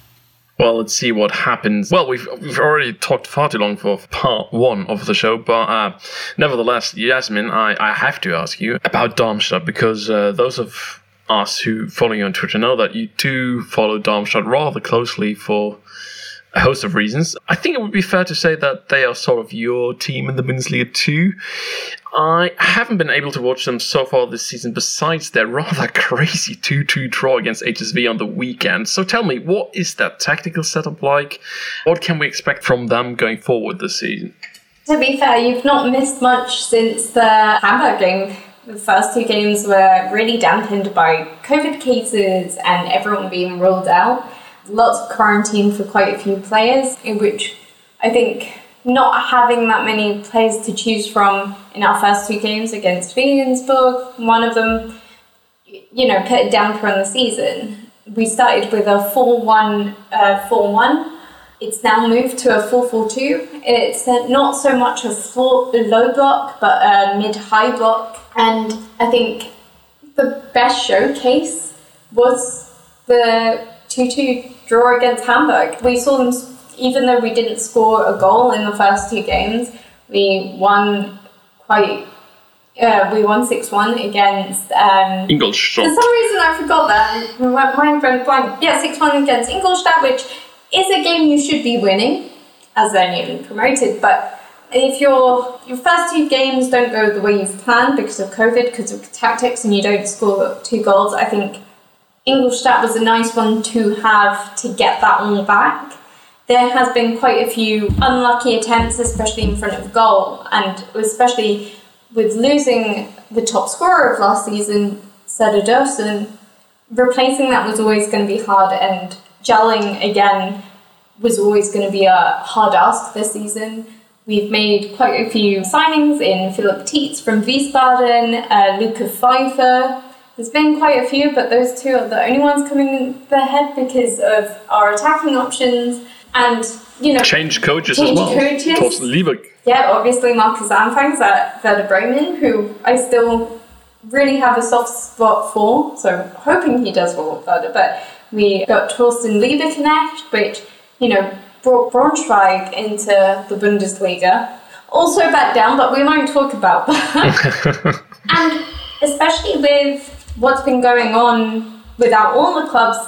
S1: Well, let's see what happens. Well, we've we've already talked far too long for part one of the show, but uh, nevertheless, Yasmin, I, I have to ask you about Darmstadt because uh, those of us who follow you on Twitter know that you do follow Darmstadt rather closely for a host of reasons. I think it would be fair to say that they are sort of your team in the Bundesliga too. I haven't been able to watch them so far this season, besides their rather crazy 2 2 draw against HSV on the weekend. So tell me, what is that tactical setup like? What can we expect from them going forward this season?
S2: To be fair, you've not missed much since the Hamburg game. The first two games were really dampened by COVID cases and everyone being ruled out lots of quarantine for quite a few players, in which I think not having that many players to choose from in our first two games against Regensburg, one of them, you know, put a damper on the season. We started with a 4 1 uh, 4 1 it's now moved to a 4-4-2. It's not so much a floor, low block, but a mid-high block. And I think the best showcase was the 2-2 draw against Hamburg. We saw them, even though we didn't score a goal in the first two games, we won quite uh, we won 6 1 against. Um,
S1: Ingolstadt.
S2: For some reason, I forgot that. My mind went blank. Yeah, 6 1 against Ingolstadt, which is a game you should be winning, as they're newly promoted. But if your your first two games don't go the way you've planned because of COVID, because of tactics, and you don't score two goals, I think Ingolstadt was a nice one to have to get that one back. There has been quite a few unlucky attempts, especially in front of goal, and especially with losing the top scorer of last season, Serdar Dursun, replacing that was always going to be hard, and gelling again was always going to be a hard ask this season. We've made quite a few signings in Philip Tietz from Wiesbaden, uh, Luca Pfeiffer. There's been quite a few, but those two are the only ones coming in the head because of our attacking options and you know
S1: change coaches
S2: change
S1: as well.
S2: Coaches.
S1: Thorsten Lieberg.
S2: Yeah, obviously Markus Anfangs at Werder Bremen, who I still really have a soft spot for. So hoping he does well with Werder, but we got Thorsten Lieberknecht, which, you know, brought Braunschweig into the Bundesliga. Also back down, but we won't talk about that. and especially with what's been going on without all the clubs,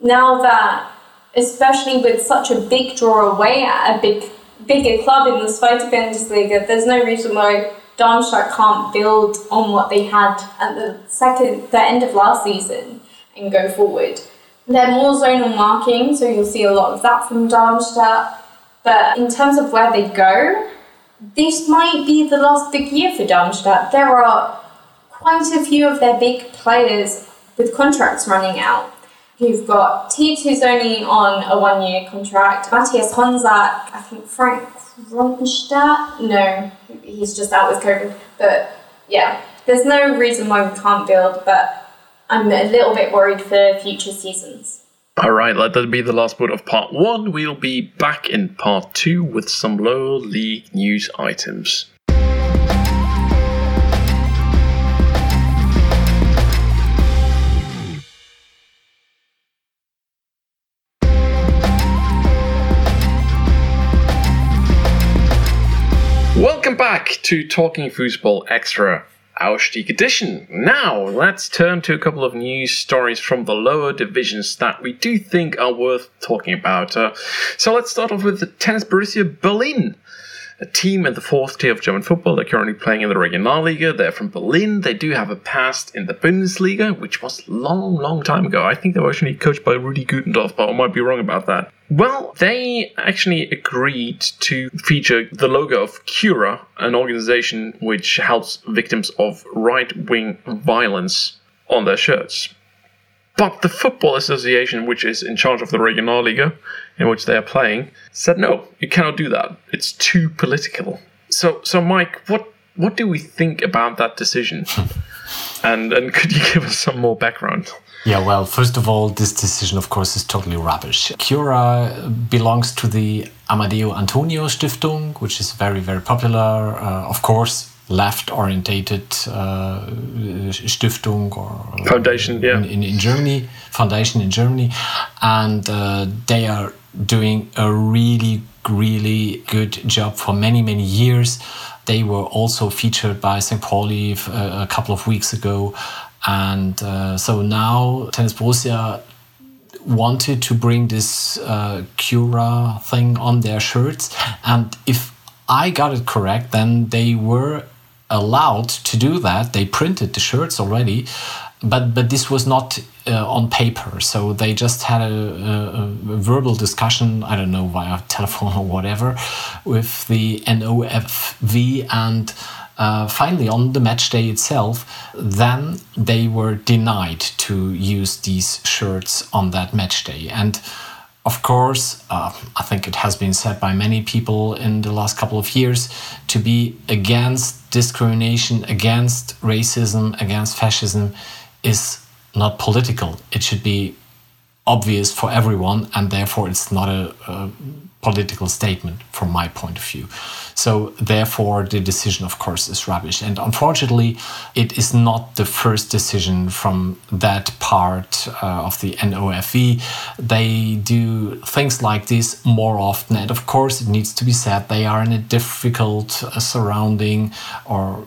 S2: now that, especially with such a big draw away at a big, bigger club in the Zweite Bundesliga, there's no reason why Darmstadt can't build on what they had at the second, the end of last season and go forward. They're more zonal marking, so you'll see a lot of that from Darmstadt. But in terms of where they go, this might be the last big year for Darmstadt. There are quite a few of their big players with contracts running out. You've got who's only on a one year contract, Matthias Honsak, I think Frank Ronstadt. No, he's just out with COVID. But yeah, there's no reason why we can't build, but I'm a little bit worried for future seasons.
S1: All right, let that be the last word of part one. We'll be back in part two with some lower league news items. Back to Talking Football Extra Ausstieg edition. Now, let's turn to a couple of news stories from the lower divisions that we do think are worth talking about. Uh, so let's start off with the Tennis Borussia Berlin a team in the fourth tier of German football. They're currently playing in the Regionalliga. They're from Berlin. They do have a past in the Bundesliga, which was long, long time ago. I think they were actually coached by Rudi Gutendorf, but I might be wrong about that. Well, they actually agreed to feature the logo of Cura, an organization which helps victims of right wing violence on their shirts. But the Football Association, which is in charge of the Regionalliga, in which they are playing, said no, you cannot do that. It's too political. So, so Mike, what what do we think about that decision? and and could you give us some more background?
S3: Yeah, well, first of all, this decision, of course, is totally rubbish. Cura belongs to the Amadeu Antonio Stiftung, which is very, very popular. Uh, of course, left orientated uh, Stiftung or
S1: foundation yeah.
S3: in, in, in, Germany foundation in Germany and uh, they are doing a really really good job for many many years they were also featured by St. Pauli uh, a couple of weeks ago and uh, so now Tennis Borussia wanted to bring this uh, Cura thing on their shirts and if I got it correct, then they were allowed to do that. They printed the shirts already, but but this was not uh, on paper. So they just had a, a, a, verbal discussion. I don't know via telephone or whatever with the NOFV and. Uh, finally, on the match day itself, then they were denied to use these shirts on that match day. And of course, uh, I think it has been said by many people in the last couple of years to be against discrimination, against racism, against fascism is not political. It should be obvious for everyone, and therefore it's not a, a political statement from my point of view. So, therefore, the decision, of course, is rubbish. And unfortunately, it is not the first decision from that part uh, of the NOFV. They do things like this more often. And of course, it needs to be said they are in a difficult uh, surrounding, or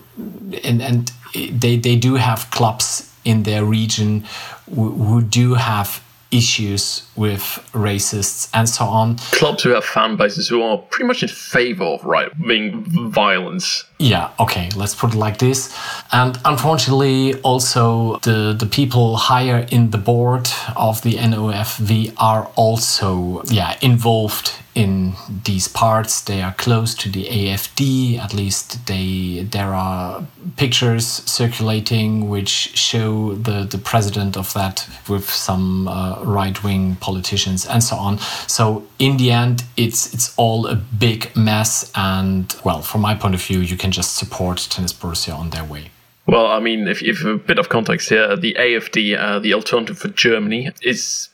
S3: and, and they, they do have clubs in their region who, who do have issues with racists and so on.
S1: Clubs who have fan bases who are pretty much in favor of right wing violence.
S3: Yeah, okay, let's put it like this. And unfortunately, also the, the people higher in the board of the NOFV are also yeah involved in these parts. They are close to the AFD. At least they there are pictures circulating which show the the president of that with some uh, right wing politicians and so on. So in the end, it's it's all a big mess. And well, from my point of view, you can just support Tennis Borussia on their way.
S1: Well, I mean, if, if a bit of context here, the AFD, uh, the Alternative for Germany, is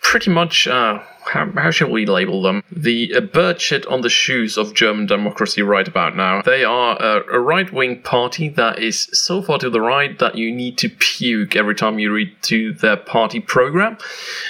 S1: pretty much. Uh, how, how shall we label them? The uh, bird shit on the shoes of German democracy right about now. They are a, right wing party that is so far to the right that you need to puke every time you read to their party program.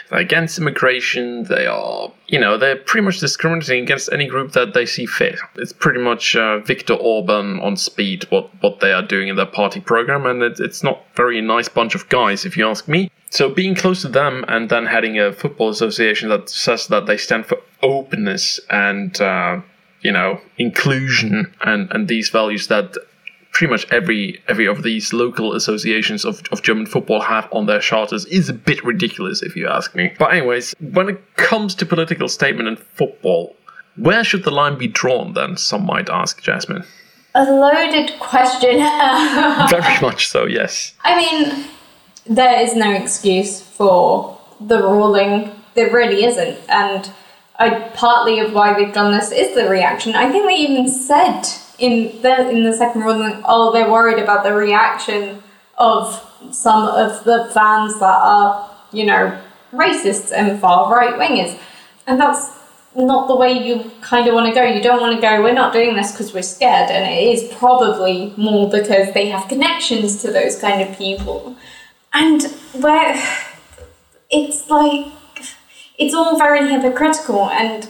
S1: They're against immigration. They are, you know, they're pretty much discriminating against any group that they see fit. It's pretty much uh, Viktor Orban on speed, what, what they are doing in their party program, and it, it's not very nice bunch of guys, if you ask me. So being close to them and then having a football association that says that they stand for openness and uh, you know inclusion and and these values that pretty much every every of these local associations of, of German football have on their charters is a bit ridiculous if you ask me. But anyways, when it comes to political statement and football, where should the line be drawn then? Some might ask, Jasmine.
S2: A loaded question.
S1: Very much so, yes.
S2: I mean, there is no excuse for the ruling. There really isn't. And I, partly of why they've done this is the reaction. I think they even said in the in the second ruling, oh, they're worried about the reaction of some of the fans that are, you know, racists and far right wingers. And that's not the way you kind of want to go. You don't want to go, we're not doing this because we're scared. And it is probably more because they have connections to those kind of people. And where it's like, it's all very hypocritical and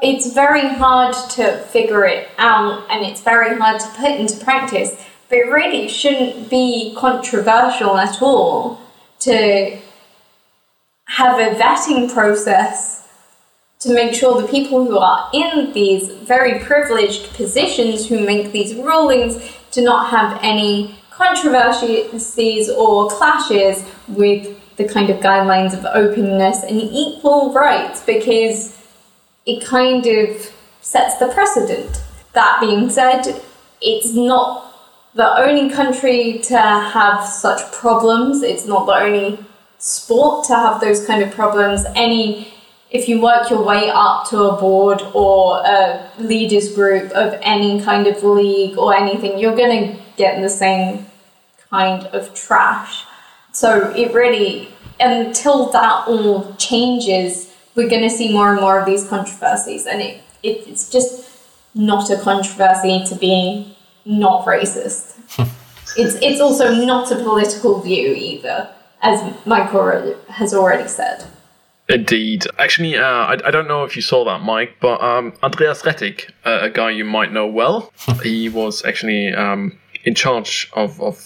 S2: it's very hard to figure it out and it's very hard to put into practice, but it really shouldn't be controversial at all to have a vetting process to make sure the people who are in these very privileged positions who make these rulings do not have any controversies or clashes with the kind of guidelines of openness and equal rights because it kind of sets the precedent. That being said, it's not the only country to have such problems, it's not the only sport to have those kind of problems. Any if you work your way up to a board or a leaders group of any kind of league or anything, you're going to get the same kind of trash. So it really, until that all changes, we're going to see more and more of these controversies. And it, it it's just not a controversy to be not racist. it's, it's also not a political view either, as Michael has already said.
S1: Indeed. Actually, uh, I, I don't know if you saw that, Mike, but um, Andreas Rettig, uh, a guy you might know well, he was actually um, in charge of, of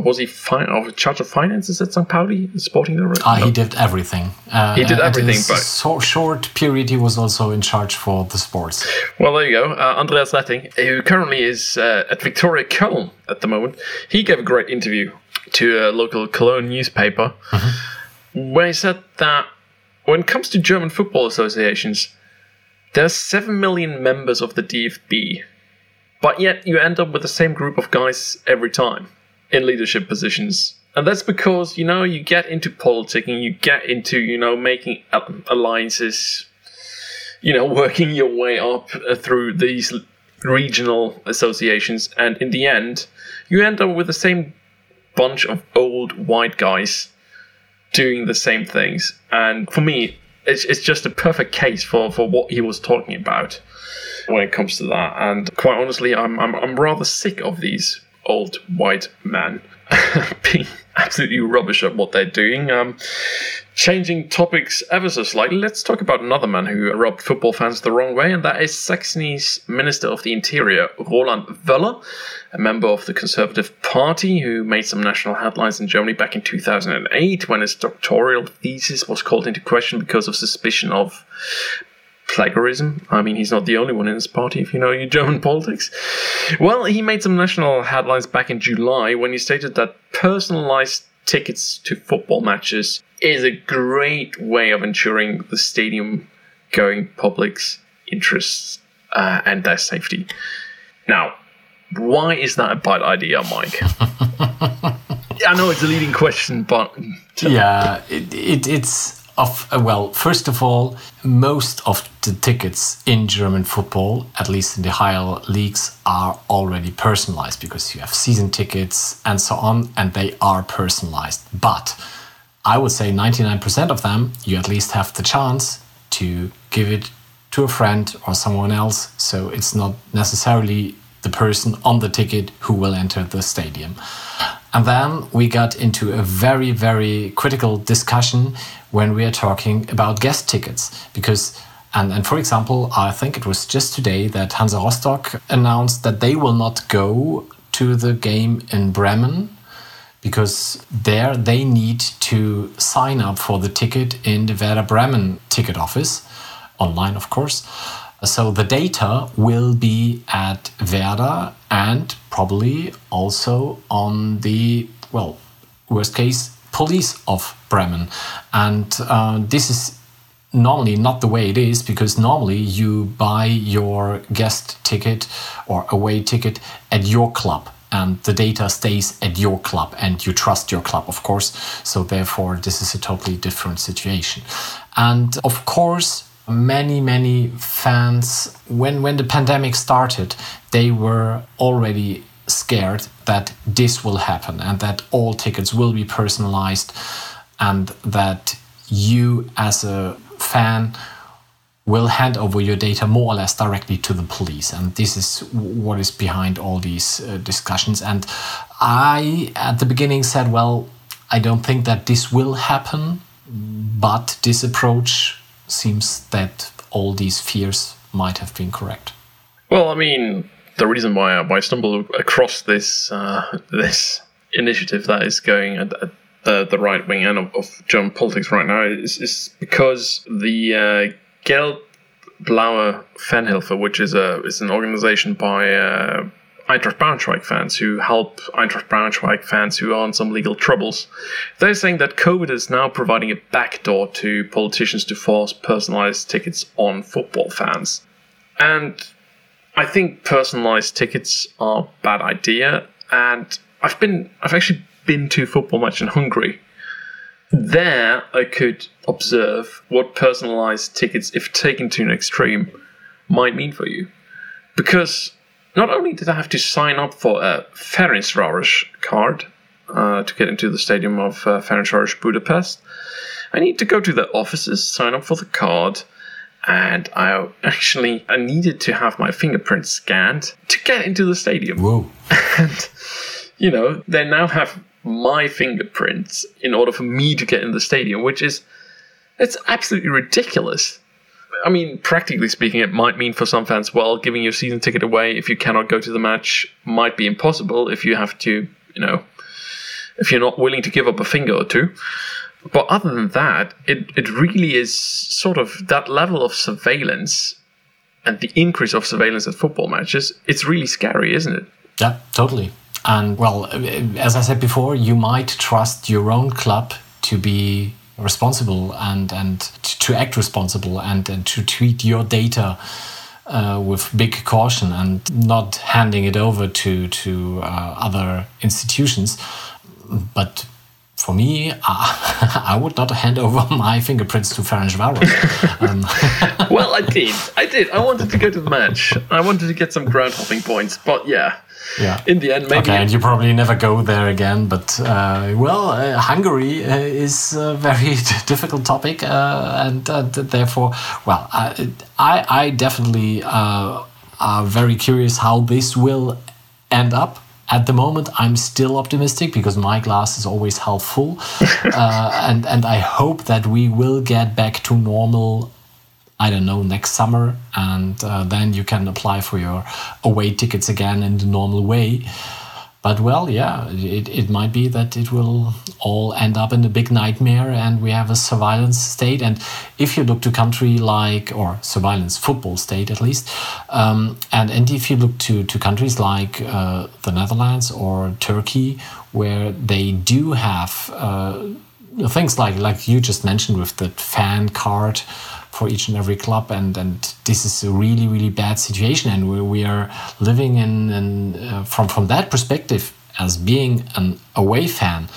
S1: was he fi- of charge of finances at St. Pauli, Sporting Director?
S3: Ah, no. he did everything.
S1: Uh, he did everything, but
S3: so short period he was also in charge for the sports.
S1: Well, there you go. Uh, Andreas Rettig, who currently is uh, at Viktoria Köln at the moment, he gave a great interview to a local Cologne newspaper, mm-hmm. where he said that when it comes to German football associations, there are seven million members of the DFB, but yet you end up with the same group of guys every time in leadership positions. And that's because, you know, you get into politicking, you get into, you know, making alliances, you know, working your way up uh, through these regional associations. And in the end, you end up with the same bunch of old white guys doing the same things. And for me, it's, it's just a perfect case for, for what he was talking about when it comes to that. And quite honestly, I'm, I'm, I'm rather sick of these old white men being absolutely rubbish at what they're doing. Um, changing topics ever so slightly, let's talk about another man who rubbed football fans the wrong way, and that is Saxony's Minister of the Interior, Roland Wöller, a member of the Conservative Party who made some national headlines in Germany back in 2008 when his doctoral thesis was called into question because of suspicion of plagiarism. I mean, he's not the only one in his party, if you know your German politics. Well, he made some national headlines back in July when he stated that personalized tickets to football matches is a great way of ensuring the stadium going public's interests uh, and their safety. Now, why is that a bad idea, Mike? I know it's a leading question, but
S3: yeah, it, it, it's of uh, well first of all most of the tickets in german football at least in the higher leagues are already personalized because you have season tickets and so on and they are personalized. But i would say 99% of them you at least have the chance to give it to a friend or someone else. So it's not necessarily the person on the ticket who will enter the stadium and then we got into a very, very critical discussion when we are talking about guest tickets. Because, and, and for example, I think it was just today that Hansa Rostock announced that they will not go to the game in Bremen because there they need to sign up for the ticket in the Werder Bremen ticket office, online, of course. So the data will be at Werder and probably also on the, well, worst case, police of Bremen. And uh, this is normally not the way it is because normally you buy your guest ticket or away ticket at your club and the data stays at your club and you trust your club of course so therefore this is a totally different situation and of course many many fans when when the pandemic started they were already scared that this will happen and that all tickets will be personalized and that you as a fan will hand over your data more or less directly to the police. And this is what is behind all these uh, discussions. And i at the beginning said well i don't think that this will happen but this approach seems that all these fears might have been correct.
S1: Well, I mean, the reason why I, stumbled across this uh, this initiative that is going at, at the, the right wing end of, of, German politics right now is, is because the uh, Gelb Blaue Fanhilfe, which is a is an organization by uh, Eintracht Braunschweig fans who help Eintracht Braunschweig fans who are in some legal troubles. They're saying that COVID is now providing a backdoor to politicians to force personalized tickets on football fans. And I think personalized tickets are a bad idea. And I've been, I've actually been to a football match in Hungary. There, I could observe what personalized tickets, if taken to an extreme, might mean for you. Because not only did I have to sign up for a Ferencváros card uh, to get into the stadium of uh, Ferencváros Budapest, I need to go to the offices, sign up for the card, and I actually I needed to have my fingerprint scanned to get into the stadium.
S3: Whoa!
S1: and you know they now have my fingerprints in order for me to get in the stadium, which is it's absolutely ridiculous. I mean, practically speaking, it might mean for some fans, well, giving your season ticket away if you cannot go to the match might be impossible if you have to, you know, if you're not willing to give up a finger or two. But other than that, it, it really is sort of that level of surveillance and the increase of surveillance at football matches. It's really scary, isn't it?
S3: Yeah, totally. And well, as I said before, you might trust your own club to be responsible and and to act responsible and, and to treat your data uh, with big caution and not handing it over to to uh, other institutions. But for me, uh, I would not hand over my fingerprints to Ferencváros.
S1: um. well, I did. I did. I wanted to go to the match. I wanted to get some ground hopping points. But yeah,
S3: Yeah.
S1: In the end, maybe.
S3: Okay, and you probably never go there again. But uh, well, uh, Hungary uh, is a very difficult topic, uh, and therefore, well, I I, definitely uh, are very curious how this will end up at the moment i'm still optimistic because my glass is always half full uh, and and i hope that we will get back to normal i don't know next summer and uh, then you can apply for your away tickets again in the normal way but well, yeah, it, it might be that it will all end up in a big nightmare and we have a surveillance state. And if you look to country like, or surveillance football state at least, um, and, and if you look to, to countries like uh, the Netherlands or Turkey, where they do have uh, things like, like you just mentioned with the fan card, for each and every club and and this is a really really bad situation and we, we are living in, uh, from from that perspective as being an away fan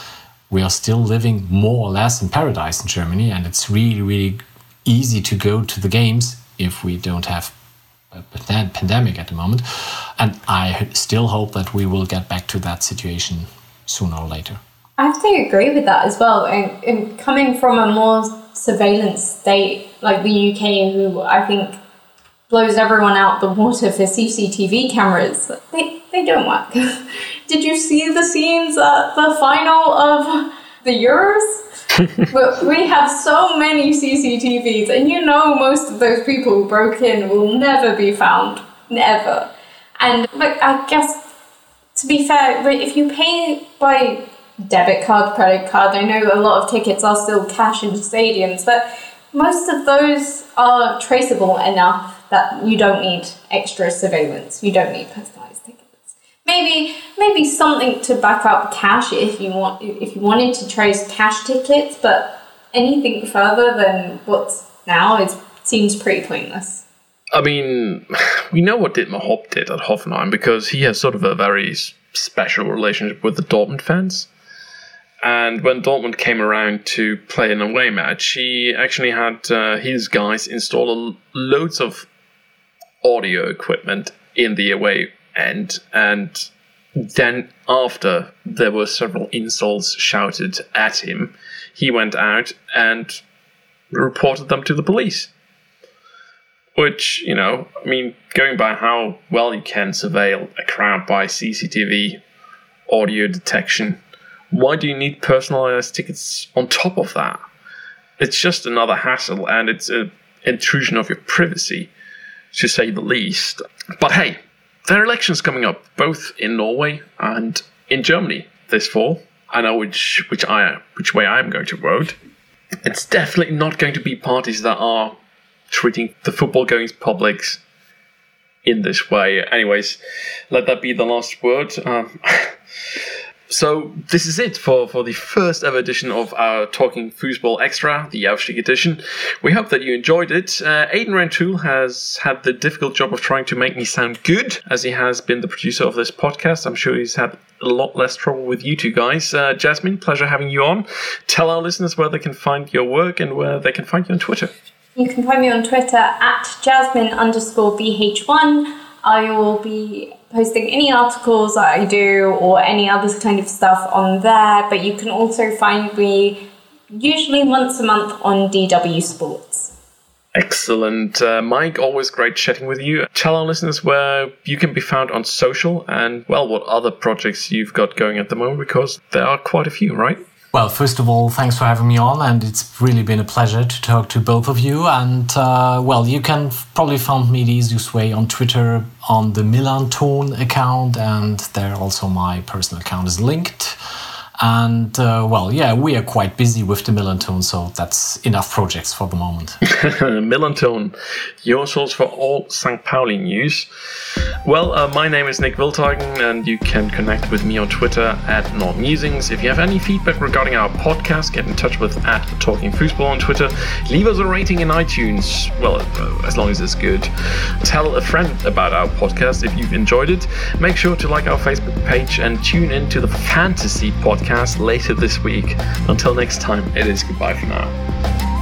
S3: we are still living more or less in paradise in Germany and it's really really easy to go to the games if we don't have a pandemic at the moment and I still hope that we will get back to that situation sooner or later.
S2: I have to agree with that as well and, and coming from a more surveillance state like the UK, who I think blows everyone out the water for CCTV cameras, they, they don't work. Did you see the scenes at the final of the Euros? we have so many CCTVs, and you know most of those people who broke in will never be found. Never. And look, I guess to be fair, if you pay by debit card, credit card. I know a lot of tickets are still cash in stadiums, but most of those are traceable enough that you don't need extra surveillance. You don't need personalized tickets. Maybe maybe something to back up cash if you want if you wanted to trace cash tickets, but anything further than what's now is seems pretty pointless.
S1: I mean, we know what Dietmar Hopp did at Hoffenheim because he has sort of a very special relationship with the Dortmund fans. And when Dortmund came around to play an away match, he actually had uh, his guys install loads of audio equipment in the away end. And then, after there were several insults shouted at him, he went out and reported them to the police. Which, you know, I mean, going by how well you can surveil a crowd by CCTV audio detection why do you need personalized tickets on top of that? It's just another hassle and it's an intrusion of your privacy, to say the least. But hey, there are elections coming up, both in Norway and in Germany this fall. I know which which I which way I am going to vote. It's definitely not going to be parties that are treating the football going publics in this way. Anyways, let that be the last word. Um, so this is it for, for the first ever edition of our Talking Fussball Extra, the Aufstieg edition. We hope that you enjoyed it. Uh, Aidan Rantoul has had the difficult job of trying to make me sound good, as he has been the producer of this podcast. I'm sure he's had a lot less trouble with you two guys. Uh, Jasmine, pleasure having you on. Tell our listeners where they can find your work and where they can find you on Twitter.
S2: You can find me on Twitter at jasmine underscore bh1. I will be posting any articles that I do or any other kind of stuff on there, but you can also find me usually once a month on DW Sports.
S1: Excellent. Uh, Mike, always great chatting with you. Tell our listeners where you can be found on social and, well, what other projects you've got going at the moment, because there are quite a few, right?
S3: Well, first of all, thanks for having me on, and it's really been a pleasure to talk to both of you. And uh, well, you can probably find me the easiest way on Twitter on the MillernTon account, and there also my personal account is linked. And uh, well, yeah, we are quite busy with the MillernTon, so that's enough projects for the moment.
S1: MillernTon, your source for all St. Pauli news. Well, uh, my name is Nick Wildhagen, and you can connect with me on Twitter at Musings. If you have any feedback regarding our podcast, get in touch with at Talking Fussball on Twitter. Leave us a rating in iTunes, well, uh, as long as it's good. Tell a friend about our podcast if you've enjoyed it. Make sure to like our Facebook page and tune in to the Fantasy Podcast podcast later this week. Until next time, it is goodbye for now.